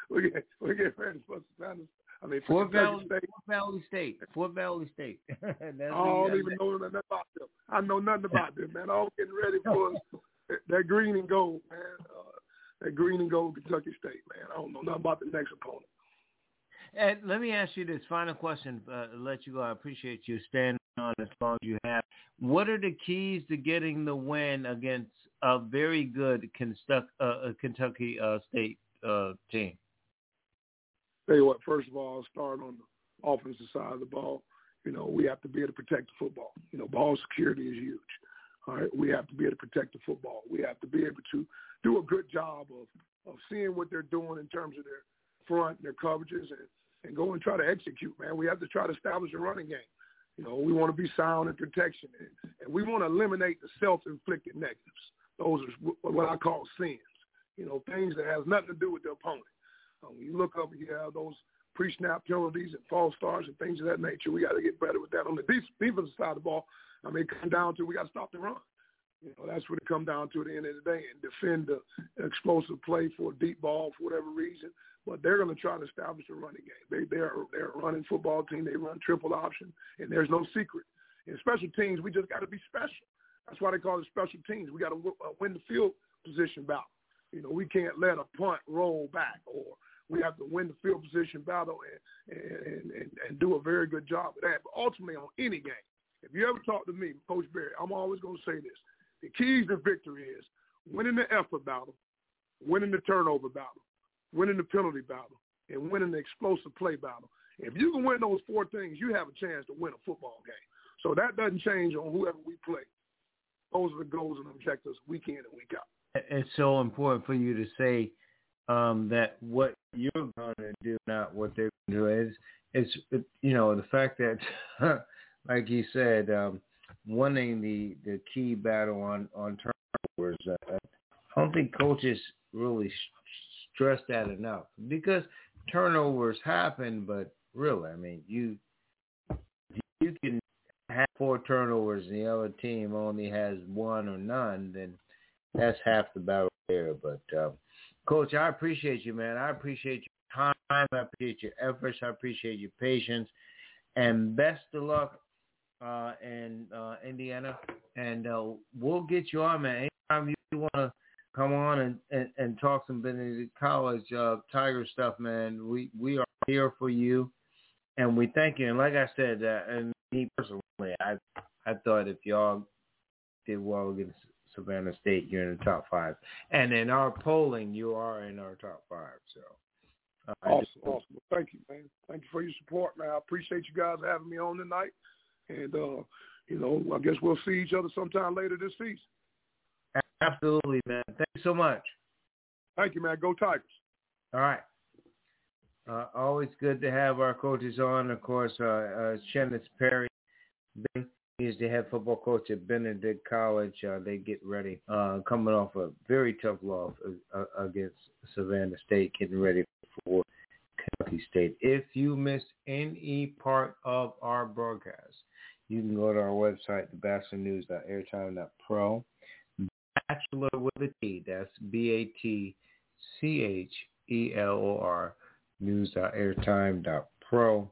we get we get ready for Savannah. I mean, Fort Valley State. Fort Valley State. Fort Valley State. I don't even know nothing about them. I know nothing about them, man. I'm getting ready for that green and gold, man. Uh, that green and gold Kentucky State, man. I don't know nothing about the next opponent. And let me ask you this final question. Uh, let you go. I appreciate you staying on as long as you have. What are the keys to getting the win against a very good Kentucky, uh, Kentucky uh, State uh, team? Tell you what. First of all, start on the offensive side of the ball. You know, we have to be able to protect the football. You know, ball security is huge. All right, we have to be able to protect the football. We have to be able to do a good job of of seeing what they're doing in terms of their front their coverages and and go and try to execute, man. We have to try to establish a running game. You know, we want to be sound in protection, and, and we want to eliminate the self-inflicted negatives. Those are what I call sins. You know, things that has nothing to do with the opponent. Um, you look up, you have those pre-snap penalties and false starts and things of that nature. We got to get better with that. On the defensive side of the ball, I mean, it comes down to we got to stop the run. You know, that's what it comes down to at the end of the day and defend the explosive play for a deep ball for whatever reason. But they're going to try to establish a running game. They they're they're a running football team. They run triple option, and there's no secret. In special teams, we just got to be special. That's why they call it special teams. We got to uh, win the field position battle. You know, we can't let a punt roll back, or we have to win the field position battle and and and, and do a very good job of that. But ultimately, on any game, if you ever talk to me, Coach Berry, I'm always going to say this: the keys to victory is winning the effort battle, winning the turnover battle, winning the penalty battle, and winning the explosive play battle. If you can win those four things, you have a chance to win a football game. So that doesn't change on whoever we play. Those are the goals and objectives week in and week out. It's so important for you to say um, that what you're going to do, not what they're going to do. Is it's you know the fact that, like you said, um, winning the the key battle on on turnovers. Uh, I don't think coaches really stress that enough because turnovers happen, but really, I mean, you you can have four turnovers and the other team only has one or none, then that's half the battle there. But uh, coach, I appreciate you, man. I appreciate your time. I appreciate your efforts. I appreciate your patience, and best of luck uh, in uh, Indiana. And uh, we'll get you on, man. Anytime you want to come on and, and, and talk some Benedict College uh, Tiger stuff, man. We we are here for you, and we thank you. And like I said, uh, and me personally, I I thought if y'all did well against Savannah State, you're in the top five, and in our polling, you are in our top five. So. Uh, awesome, just, awesome. Thank you, man. Thank you for your support, man. I appreciate you guys having me on tonight, and uh, you know, I guess we'll see each other sometime later this season. Absolutely, man. Thank you so much. Thank you, man. Go Tigers. All right. Uh, always good to have our coaches on. Of course, uh, uh, Chennis Berry is the head football coach at Benedict College. Uh, they get ready, uh, coming off a very tough loss uh, against Savannah State, getting ready for Kentucky State. If you missed any part of our broadcast, you can go to our website, thebatchelornews.airtime.pro Batchelor with a T. That's B-A-T-C-H-E-L-O-R news.airtime.pro.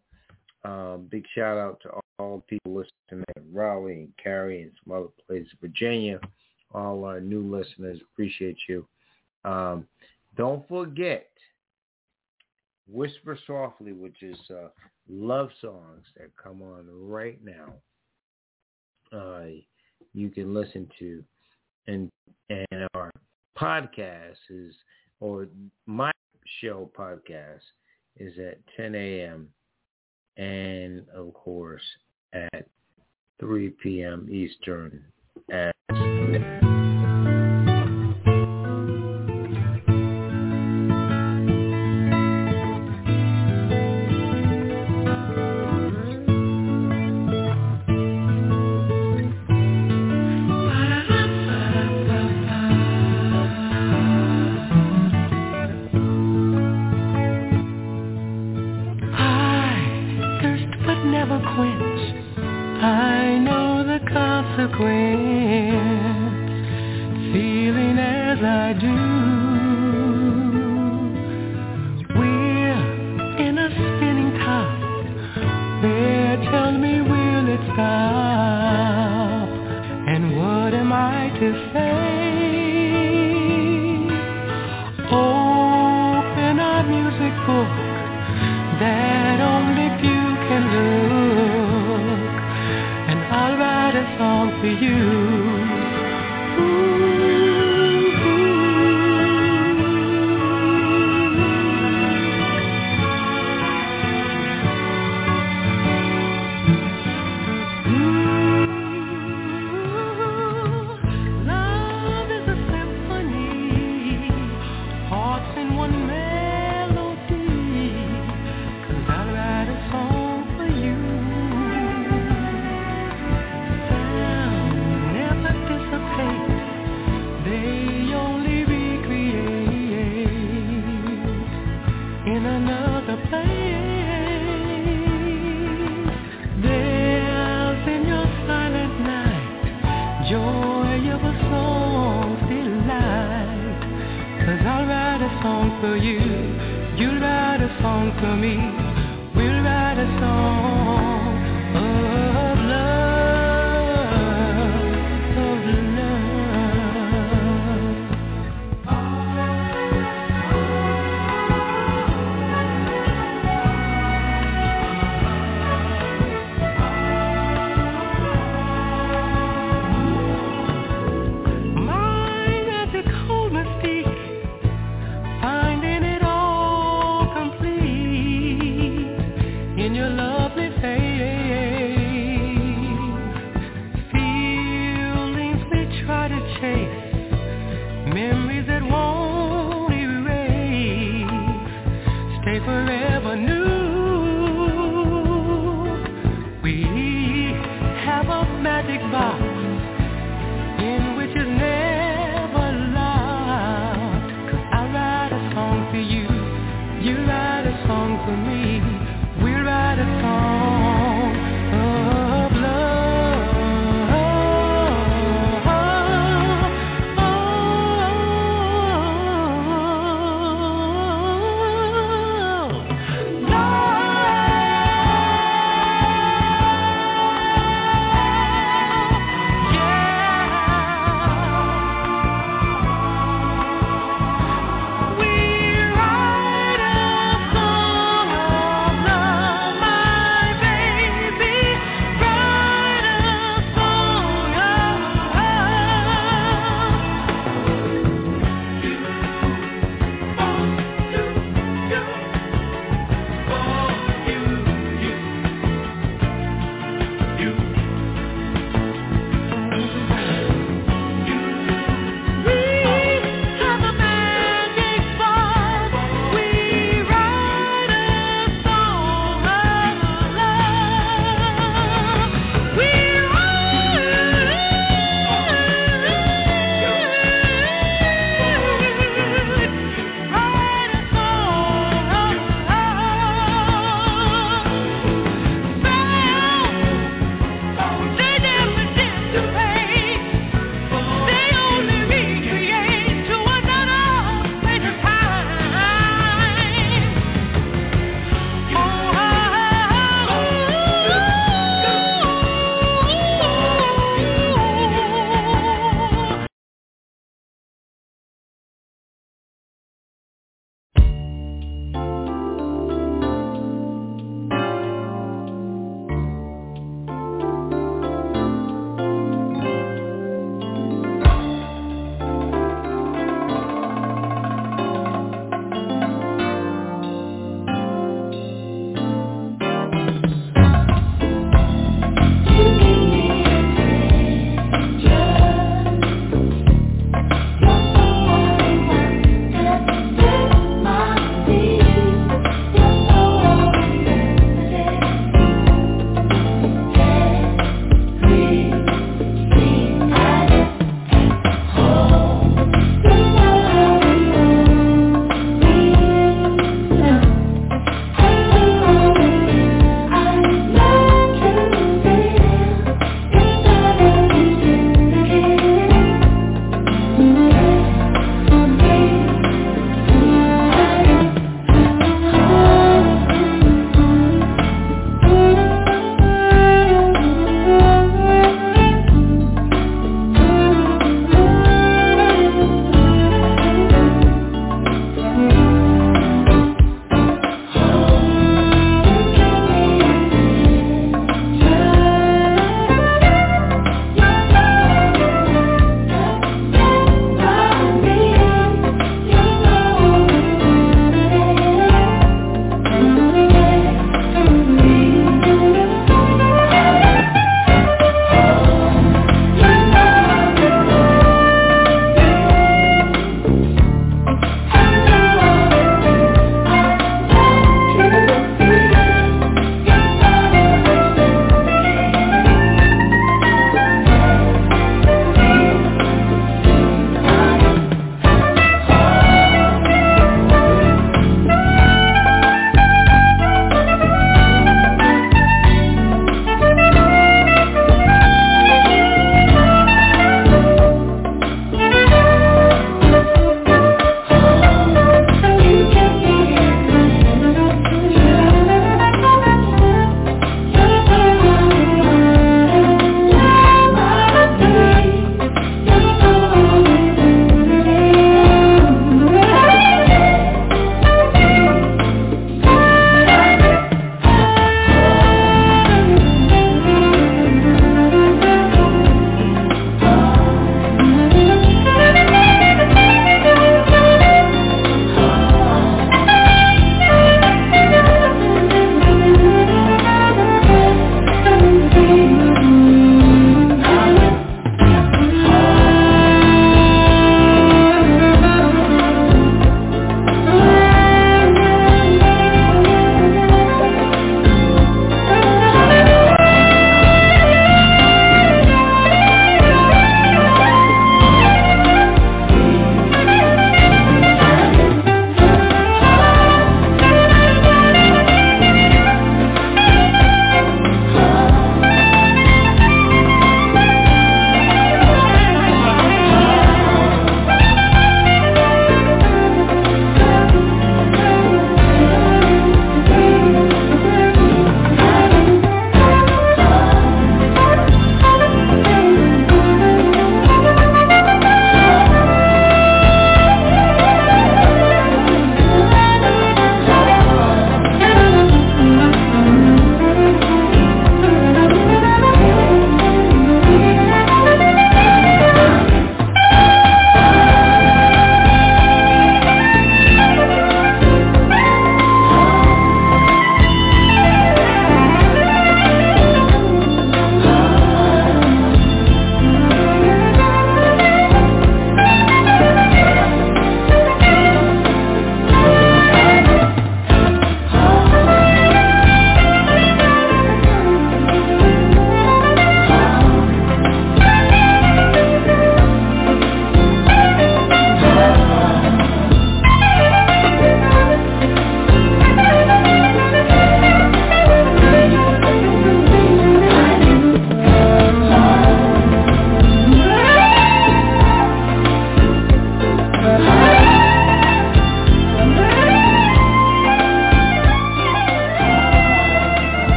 Um, big shout out to all people listening in Raleigh and Cary and some other places, Virginia. All our new listeners, appreciate you. Um, don't forget Whisper Softly, which is uh, love songs that come on right now. Uh, you can listen to and and our podcast is or my show podcast is at 10 a.m. and of course at 3 p.m. Eastern at We write